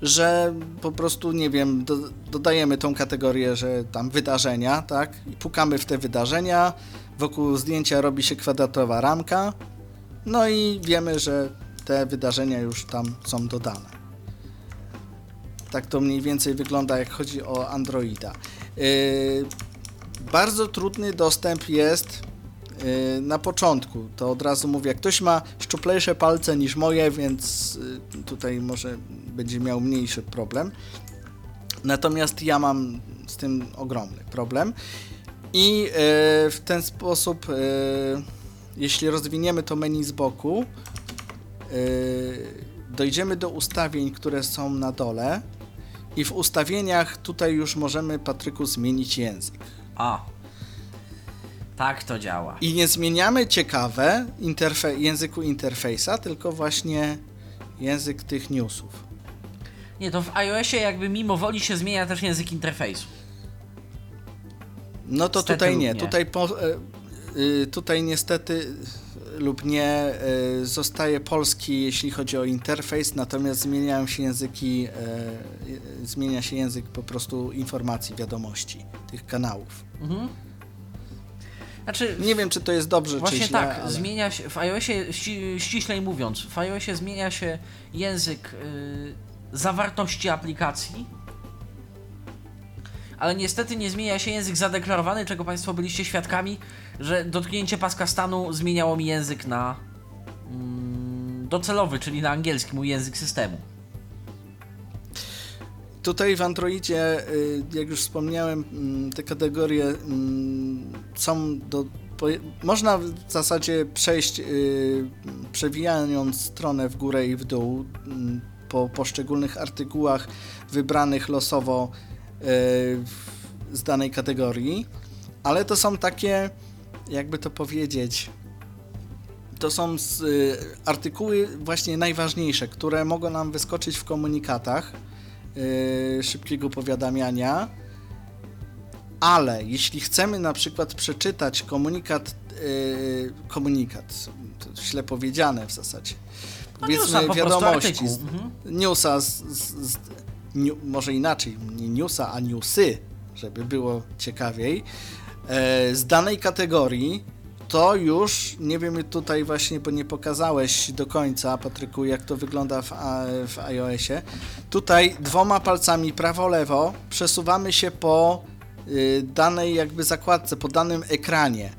że po prostu, nie wiem, do, dodajemy tą kategorię, że tam wydarzenia, tak? I pukamy w te wydarzenia, wokół zdjęcia robi się kwadratowa ramka, no i wiemy, że te wydarzenia już tam są dodane. Tak to mniej więcej wygląda, jak chodzi o Androida. Yy, bardzo trudny dostęp jest yy, na początku. To od razu mówię, jak ktoś ma szczuplejsze palce niż moje, więc yy, tutaj może będzie miał mniejszy problem. Natomiast ja mam z tym ogromny problem. I yy, w ten sposób, yy, jeśli rozwiniemy to menu z boku, yy, dojdziemy do ustawień, które są na dole. I w ustawieniach tutaj już możemy, Patryku, zmienić język. A. Tak to działa. I nie zmieniamy ciekawe interfe- języku interfejsa, tylko właśnie język tych newsów. Nie, to w iOSie jakby mimo woli się zmienia też język interfejsu. No to tutaj nie. nie. Tutaj, po, e, y, tutaj niestety lub nie e, zostaje polski, jeśli chodzi o interfejs, natomiast zmieniają się języki, e, e, zmienia się język po prostu informacji, wiadomości, tych kanałów. Znaczy, Nie wiem, czy to jest dobrze, Właśnie czy źle, tak, ale... zmienia się, w iOSie, ści, ściślej mówiąc, w iOSie zmienia się język y, zawartości aplikacji, ale niestety nie zmienia się język zadeklarowany, czego Państwo byliście świadkami, że dotknięcie paska stanu zmieniało mi język na mm, docelowy, czyli na angielski, mój język systemu. Tutaj w Androidzie, y, jak już wspomniałem, mm, te kategorie mm, są do. Można w zasadzie przejść, y, przewijając stronę w górę i w dół mm, po poszczególnych artykułach wybranych losowo w- z danej kategorii, ale to są takie, jakby to powiedzieć, to są y, artykuły właśnie najważniejsze, które mogą nam wyskoczyć w komunikatach y, szybkiego powiadamiania. Ale jeśli chcemy na przykład przeczytać komunikat, komunikat, to źle powiedziane w zasadzie, No newsa, powiedzmy po prostu wiadomości, Mhm. newsa, z, z, z, niu, może inaczej, nie newsa, a newsy, żeby było ciekawiej, e, z danej kategorii, to już, nie wiem tutaj właśnie, bo nie pokazałeś do końca, Patryku, jak to wygląda w, w iOSie. Tutaj dwoma palcami prawo-lewo przesuwamy się po y, danej jakby zakładce, po danym ekranie.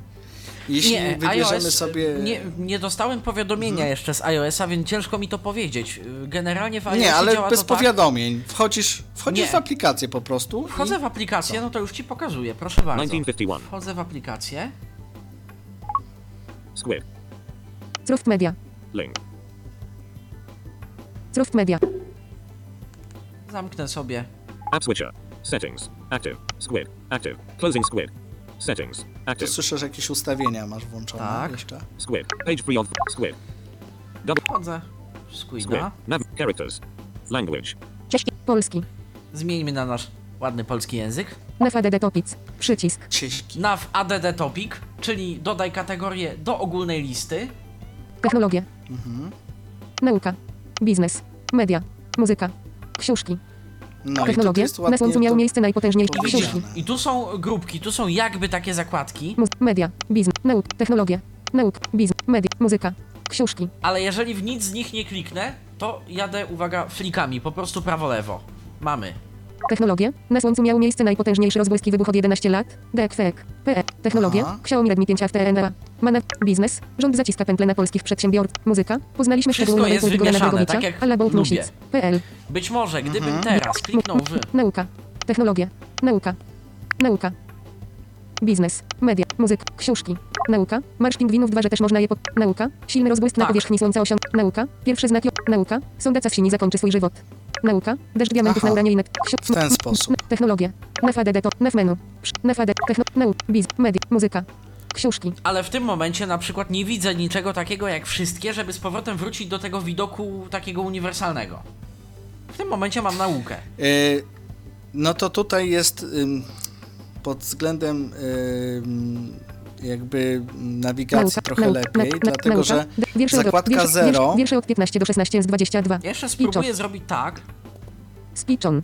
Jeśli wybierzemy iOS, sobie... Mhm. Nie, nie dostałem powiadomienia jeszcze z iOS-a, więc ciężko mi to powiedzieć. Generalnie w iOSie Nie, ale działa bez to tak, powiadomień. Wchodzisz, wchodzisz Nie. w aplikację po prostu. Wchodzę i... w aplikację, no to już ci pokazuję, proszę bardzo. 1951. Wchodzę w aplikację. Squid. Croft Media. Link. Croft Media. Zamknę sobie. App switcher. Settings. Active. Squid. Active. Closing squid. Settings. To Active. słyszę, że jakieś ustawienia masz włączone Tak. jeszcze. Squid. Page free of squid. Double Wchodzę w. Squida. Nav characters. Language. Cześć. Polski. Zmieńmy na nasz ładny polski język. NFADD Topic. Przycisk. Cieśki. Nav add topic, czyli dodaj kategorię do ogólnej listy. Technologie. Nauka. Biznes. Media. Muzyka. Książki. No i to Technologie. jest Na ładnie słońcu miało to- miejsce najpotężniejsze książki. i tu są grupki, tu są jakby takie zakładki, media. Biznes. Nauk. Technologie. Nauk. Biznes. Media. Muzyka. Książki. ale jeżeli w nic z nich nie kliknę, to jadę, uwaga, flikami, po prostu prawo-lewo. Mamy. Technologie. Na słońcu miał miejsce najpotężniejszy rozbłyski wybuch od 11 lat. DEKFEK. PE. Technologie. Aha. Xiaomi Redmi 5 FTNA. Mana. Biznes. Rząd zaciska pętle na polskich przedsiębiorców. Muzyka. Poznaliśmy Wszystko szczegóły jest wymieszane, Drogovicia. tak jak music. PL. Być może, gdybym Mhm. teraz kliknął w Nauka. Technologie. Nauka. Nauka. Biznes. Media. Muzyka. Książki. Nauka. Marsz pingwinów 2, że też można je po... Nauka. Silny rozbłysk na Tak. powierzchni słońca osiąg... Nauka. Pierwsze znaki... Nauka. Sondaca z sini zakończy swój żywot. Nauka. Deszcz diamentów Aha. na uranie i net... W ten sposób. Technologie. NFADD to... NF menu. NFAD. Techno... Nauk. Biz. Media. Muzyka. Książki. Ale w tym momencie na przykład nie widzę niczego takiego jak wszystkie, żeby z powrotem wrócić do tego widoku takiego uniwersalnego. W tym momencie mam naukę. Y, No to tutaj jest ym, pod względem jakby nawigacji Nauka, trochę nauka, lepiej, na, na, dlatego nauka, że wiersze zakładka 0... Wiersze od 15 do 16 jest 22. Jeszcze spróbuję zrobić tak. Spiczon.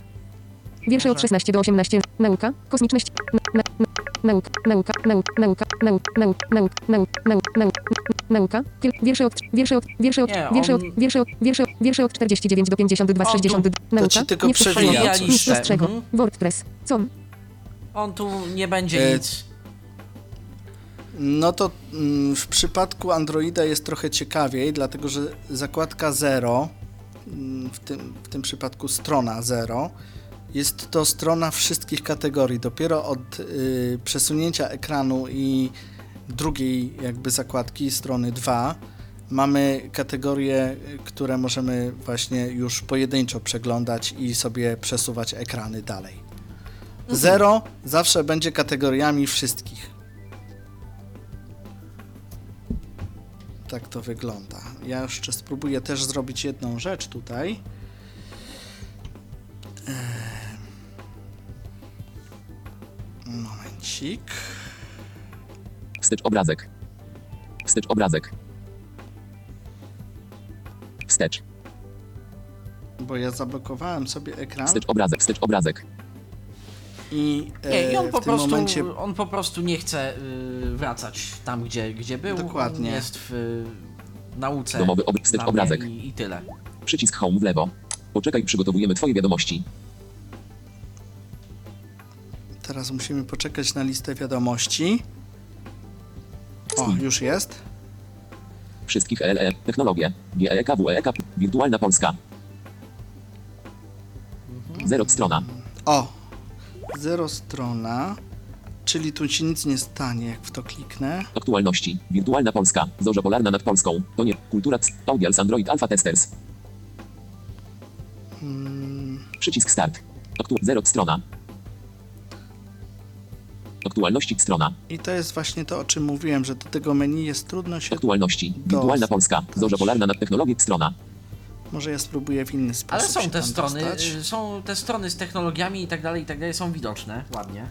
Wiersze od 16 do 18. Nauka, kosmiczność, na, na, nauk, nauka, nauk, nauka, nauk, nauk, nauka, wiersze od, wiersze od, wiersze od, wiersze od, wiersze od, wiersze od, wiersze od 49 do 52 z 60, nauka, nie przewija, nic prostszego, WordPress, com. On tu nie będzie nic. No to mm, w przypadku Androida jest trochę ciekawiej, dlatego że zakładka 0, mm, w tym, w tym przypadku strona 0, jest to strona wszystkich kategorii. Dopiero od y, przesunięcia ekranu i drugiej jakby zakładki strony 2 mamy kategorie, które możemy właśnie już pojedynczo przeglądać i sobie przesuwać ekrany dalej. Zero zawsze będzie kategoriami wszystkich. Tak to wygląda. Ja jeszcze spróbuję też zrobić jedną rzecz tutaj. Eee, Momencik. Wstecz obrazek. Wstecz obrazek. Wstecz. Bo ja zablokowałem sobie ekran Wstecz obrazek. Wstecz obrazek. I, Nie, e, i on w po tym prostu, momencie on po prostu nie chce y, wracać tam, gdzie, gdzie był. Dokładnie. On jest w y, nauce. Domowy ob- wstecz obrazek. I, I tyle. Przycisk home w lewo. Poczekaj, przygotowujemy twoje wiadomości. teraz musimy poczekać na listę wiadomości. O, już jest. Wszystkich LE. Technologie. GEK, WEK. Wirtualna Polska. Zero strona. O, zero strona, czyli tu się nic nie stanie, jak w to kliknę. Aktualności. Wirtualna Polska. Zorza polarna nad Polską. To nie. Kultura. Audials Android Alpha Testers. Przycisk start. Aktu. Zero strona. Aktualności strona. I to jest właśnie to, o czym mówiłem, że do tego menu jest trudno się... Aktualności. Wirtualna Polska. Zorza polarna nad technologię strona. Może ja spróbuję w inny sposób Ale są się te tam strony, dostać. y, są te strony z technologiami i tak dalej, i tak dalej, są widoczne ładnie.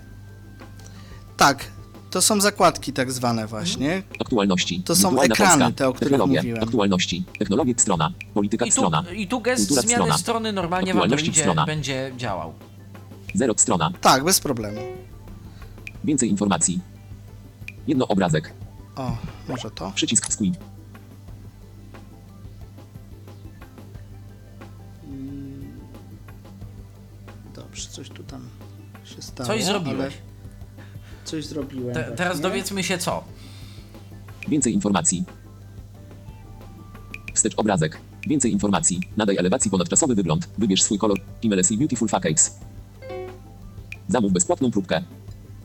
Tak, to są zakładki tak zwane właśnie. Aktualności. To są Wirtualna ekrany, Polska. te, o których mówiłem. Aktualności. Technologie strona. Polityka I tu, strona. I tu gest Kultura zmiany strona. strony normalnie w Aktualności Androidzie strona. będzie działał. Zero strona. Tak, bez problemu. Więcej informacji. Jedno obrazek. O, może to? Przycisk squeeze. Dobrze, coś tu tam się stało. Coś zrobiłeś. ale Coś zrobiłem Te, teraz dowiedzmy się co. Więcej informacji. Wstecz obrazek. Więcej informacji. Nadaj elewacji ponadczasowy wygląd. Wybierz swój kolor. Imelesi Beautiful Facades. Zamów bezpłatną próbkę.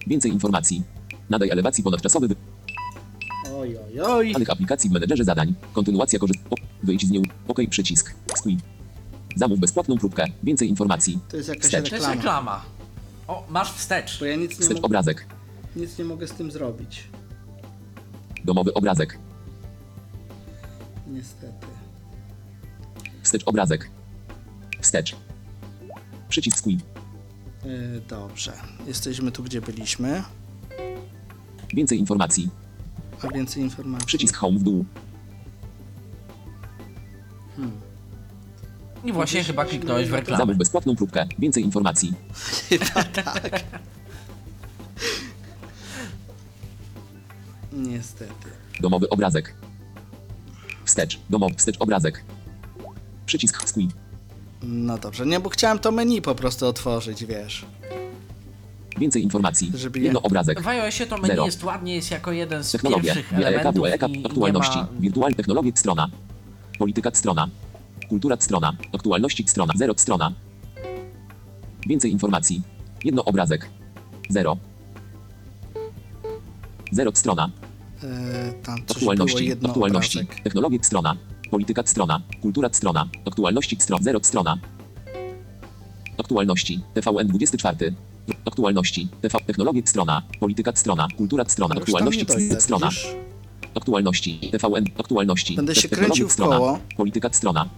Więcej informacji. Nadaj elewacji ponadczasowy wy... Oj, oj, oj. Danych aplikacji w menedżerze zadań. Kontynuacja korzystania. Wyjdź z niej. OK przycisk. Squid. Zamów bezpłatną próbkę. Więcej informacji. To jest jakaś Wstecz. To jest reklama. reklama. O, masz wstecz. Bo ja nic nie, Wstecz mo- obrazek. nic nie mogę z tym zrobić. Domowy obrazek. Niestety. Wstecz obrazek. Wstecz. Przycisk squid. Yy, dobrze. Jesteśmy tu, gdzie byliśmy. Więcej informacji. A więcej informacji. Przycisk home w dół. I właśnie chyba kliknąłeś w reklamę. Zamów bezpłatną próbkę. Więcej informacji. Niestety. Domowy obrazek. Wstecz. Domowy. Wstecz obrazek. Przycisk squid. No dobrze, nie, bo chciałem to menu po prostu otworzyć, wiesz. Więcej informacji. Żeby je- Jedno obrazek. W iOSie to menu Zero. jest ładnie, jest jako jeden z Technologie. pierwszych elementów WEK, i nie aktualności. ma... Wirtualne technologie strona. Polityka strona. Kultura strona. Aktualności strona. Zero strona. Więcej informacji. Jedno obrazek. Zero. Zero strona. Yy, tam coś było Aktualności. jedno Aktualności. obrazek. Technologie strona. Polityka strona. Kultura strona. Aktualności strona. Zero strona. Aktualności. TVN24. Aktualności. TV. Technologie strona. Polityka strona. Kultura strona. Aktualności strona. Aktualności. TVN. Aktualności. Będę się kręcił w strona. koło. Polityka strona.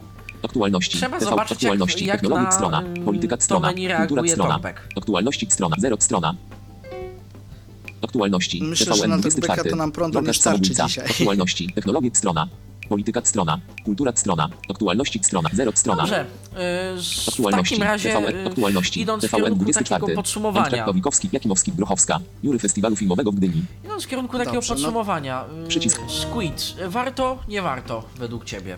Aktualności. Trzeba TV. zobaczyć, jak- Aktualności. jak Technologie na, strona. Polityka to strona. Kultura strona. Tompek. Aktualności strona. Zero strona. Aktualności. Myślę, TVN że na 24. Tompeka to nam prądu nie starczy dzisiaj. Aktualności. Technologie strona. Polityka strona. Kultura strona. Aktualności strona. Zero strona. Dobrze, y, z- w Aktualności. takim razie TVN. y, Aktualności. idąc w TVN kierunku 24. takiego podsumowania, Antek Pawlikowski, Jakimowski, Grochowska. Jury Festiwalu Filmowego w Gdyni. idąc w kierunku takiego Dobrze, no- podsumowania, y, Przycisk. Squid, warto, nie warto według Ciebie?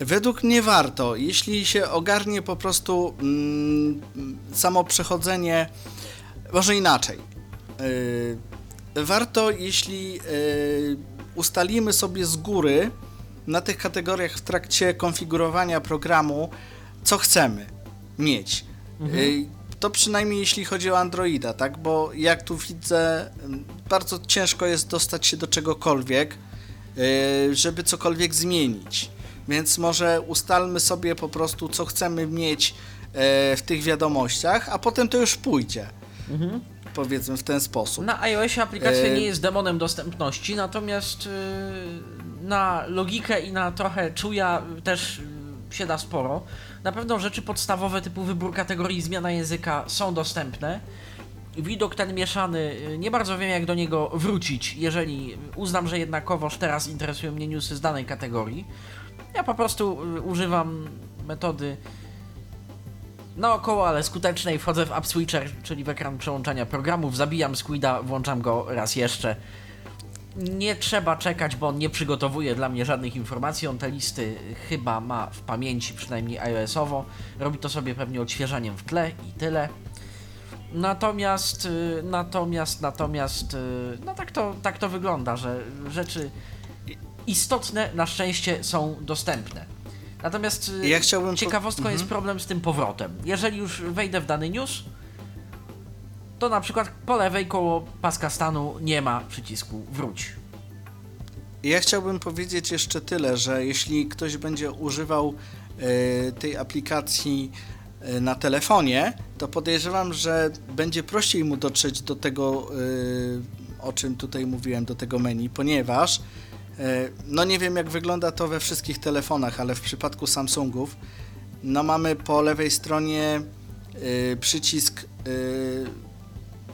Według mnie warto, jeśli się ogarnie po prostu mm, samo przechodzenie, może inaczej. Yy, warto, jeśli yy, ustalimy sobie z góry na tych kategoriach w trakcie konfigurowania programu, co chcemy mieć. Yy, to przynajmniej jeśli chodzi o Androida, tak? Bo jak tu widzę, ym, bardzo ciężko jest dostać się do czegokolwiek, yy, żeby cokolwiek zmienić. Więc może ustalmy sobie po prostu, co chcemy mieć e, w tych wiadomościach, a potem to już pójdzie. Powiedzmy w ten sposób. Na iOSie aplikacja E, nie jest demonem dostępności, natomiast y, na logikę i na trochę czuja też y, się da sporo. Na pewno rzeczy podstawowe typu wybór kategorii, zmiana języka są dostępne. Widok ten mieszany, nie bardzo wiem jak do niego wrócić, jeżeli uznam, że jednakowoż teraz interesują mnie newsy z danej kategorii. Ja po prostu y, używam metody naokoło, ale skutecznej. Wchodzę w App Switcher, czyli w ekran przełączania programów, zabijam Squida, włączam go raz jeszcze. Nie trzeba czekać, bo on nie przygotowuje dla mnie żadnych informacji. On te listy chyba ma w pamięci, przynajmniej iOS-owo. Robi to sobie pewnie odświeżaniem w tle i tyle. Natomiast, y, natomiast, natomiast, y, no tak to, tak to wygląda, że rzeczy istotne na szczęście są dostępne. Natomiast y, Ja chciałbym po- ciekawostką jest Mhm. problem z tym powrotem. Jeżeli już wejdę w dany news, to na przykład po lewej koło paska stanu nie ma przycisku wróć. Ja chciałbym powiedzieć jeszcze tyle, że jeśli ktoś będzie używał e, tej aplikacji e, na telefonie, to podejrzewam, że będzie prościej mu dotrzeć do tego, e, o czym tutaj mówiłem, do tego menu, ponieważ no nie wiem jak wygląda to we wszystkich telefonach, ale w przypadku Samsungów no mamy po lewej stronie e, przycisk e,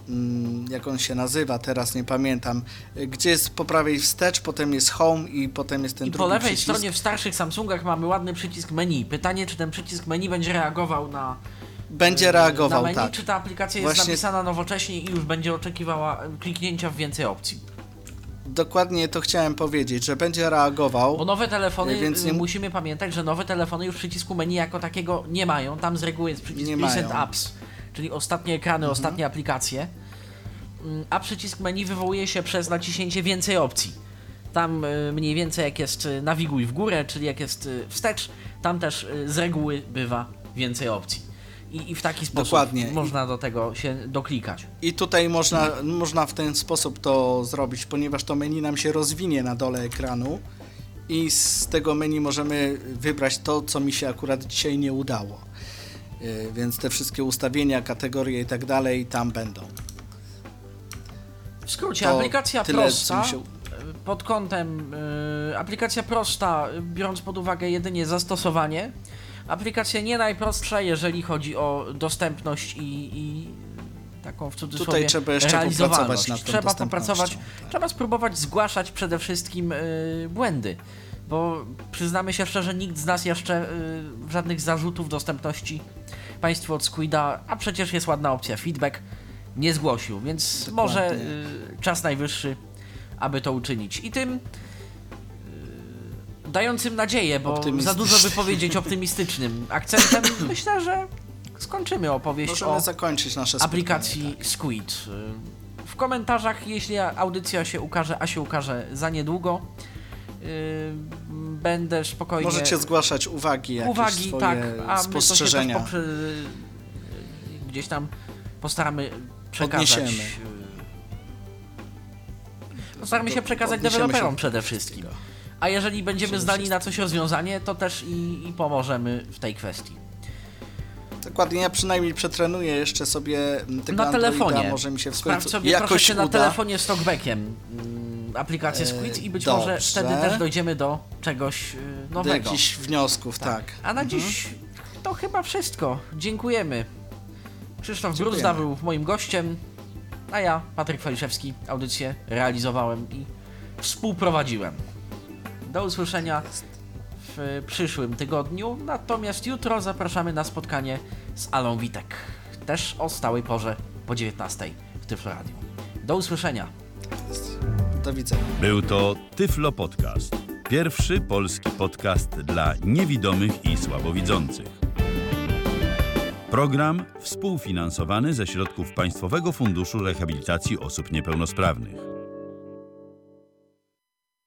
mm, jak on się nazywa, teraz nie pamiętam, gdzie jest po prawej wstecz, potem jest home i potem jest ten I drugi po lewej przycisk. stronie w starszych Samsungach mamy ładny przycisk menu. Pytanie, czy ten przycisk menu będzie reagował na, Będzie na reagował, menu, tak. czy ta aplikacja jest Właśnie- napisana nowocześnie i już będzie oczekiwała kliknięcia w więcej opcji. Dokładnie to chciałem powiedzieć, że będzie reagował. Bo nowe telefony, Więc nie- y, musimy pamiętać, że nowe telefony już przycisku menu jako takiego nie mają. Tam z reguły jest przycisk Nie Recent mają. Mhm. Apps, czyli ostatnie ekrany, ostatnie aplikacje. Mm, A przycisk menu wywołuje się przez naciśnięcie więcej opcji. Tam y, mniej więcej jak jest y, nawiguj w górę, czyli jak jest wstecz, tam też z reguły bywa więcej opcji. I, i w taki sposób Dokładnie. można do tego się doklikać. I tutaj można, można w ten sposób to zrobić, ponieważ to menu nam się rozwinie na dole ekranu i z tego menu możemy wybrać to, co mi się akurat dzisiaj nie udało. Y, Więc te wszystkie ustawienia, kategorie i tak dalej tam będą. W skrócie, To aplikacja tyle, prosta. się- Pod kątem y, aplikacja prosta, y, biorąc pod uwagę jedynie zastosowanie. Aplikacja nie najprostsza, jeżeli chodzi o dostępność i, i taką w cudzysłowie Tutaj trzeba jeszcze popracować nad Trzeba popracować, tak. trzeba spróbować zgłaszać przede wszystkim y, błędy. Bo przyznamy się szczerze, nikt z nas jeszcze y, żadnych zarzutów dostępności państwu od Squida, a przecież jest ładna opcja feedback, nie zgłosił, więc Dokładnie. może y, czas najwyższy, aby to uczynić. I tym dającym nadzieję, bo za dużo by powiedzieć optymistycznym akcentem, myślę, że skończymy opowieść Możemy o zakończyć nasze spotkanie, aplikacji tak. Squid. Y, W komentarzach, jeśli audycja się ukaże, a się ukaże za niedługo, y, będę spokojnie... Możecie zgłaszać uwagi, jakieś uwagi, swoje tak, a spostrzeżenia. my to się też poprze... gdzieś tam postaramy przekazać. Y, Postaramy się przekazać deweloperom przede wszystkim. A jeżeli będziemy znali na coś rozwiązanie, to też i, i pomożemy w tej kwestii. Dokładnie, ja przynajmniej przetrenuję jeszcze sobie m, tego na telefonie. może mi się w Sprawdź końcu sobie proszę jakoś cię na uda. telefonie z talkbackiem mm, aplikację E, Squid i być dobrze. może wtedy też dojdziemy do czegoś y, do nowego. jakichś wniosków, tak. A na dziś to chyba wszystko. Dziękujemy. Krzysztof Dziękujemy. Gruzda był moim gościem, a ja, Patryk Waliszewski, audycję realizowałem i współprowadziłem. Do usłyszenia w przyszłym tygodniu. Natomiast jutro zapraszamy na spotkanie z Alą Witek. Też o stałej porze po 19 w Tyflo Radio. Do usłyszenia. Do widzenia. Był to Tyflo Podcast. Pierwszy polski podcast dla niewidomych i słabowidzących. Program współfinansowany ze środków Państwowego Funduszu Rehabilitacji Osób Niepełnosprawnych.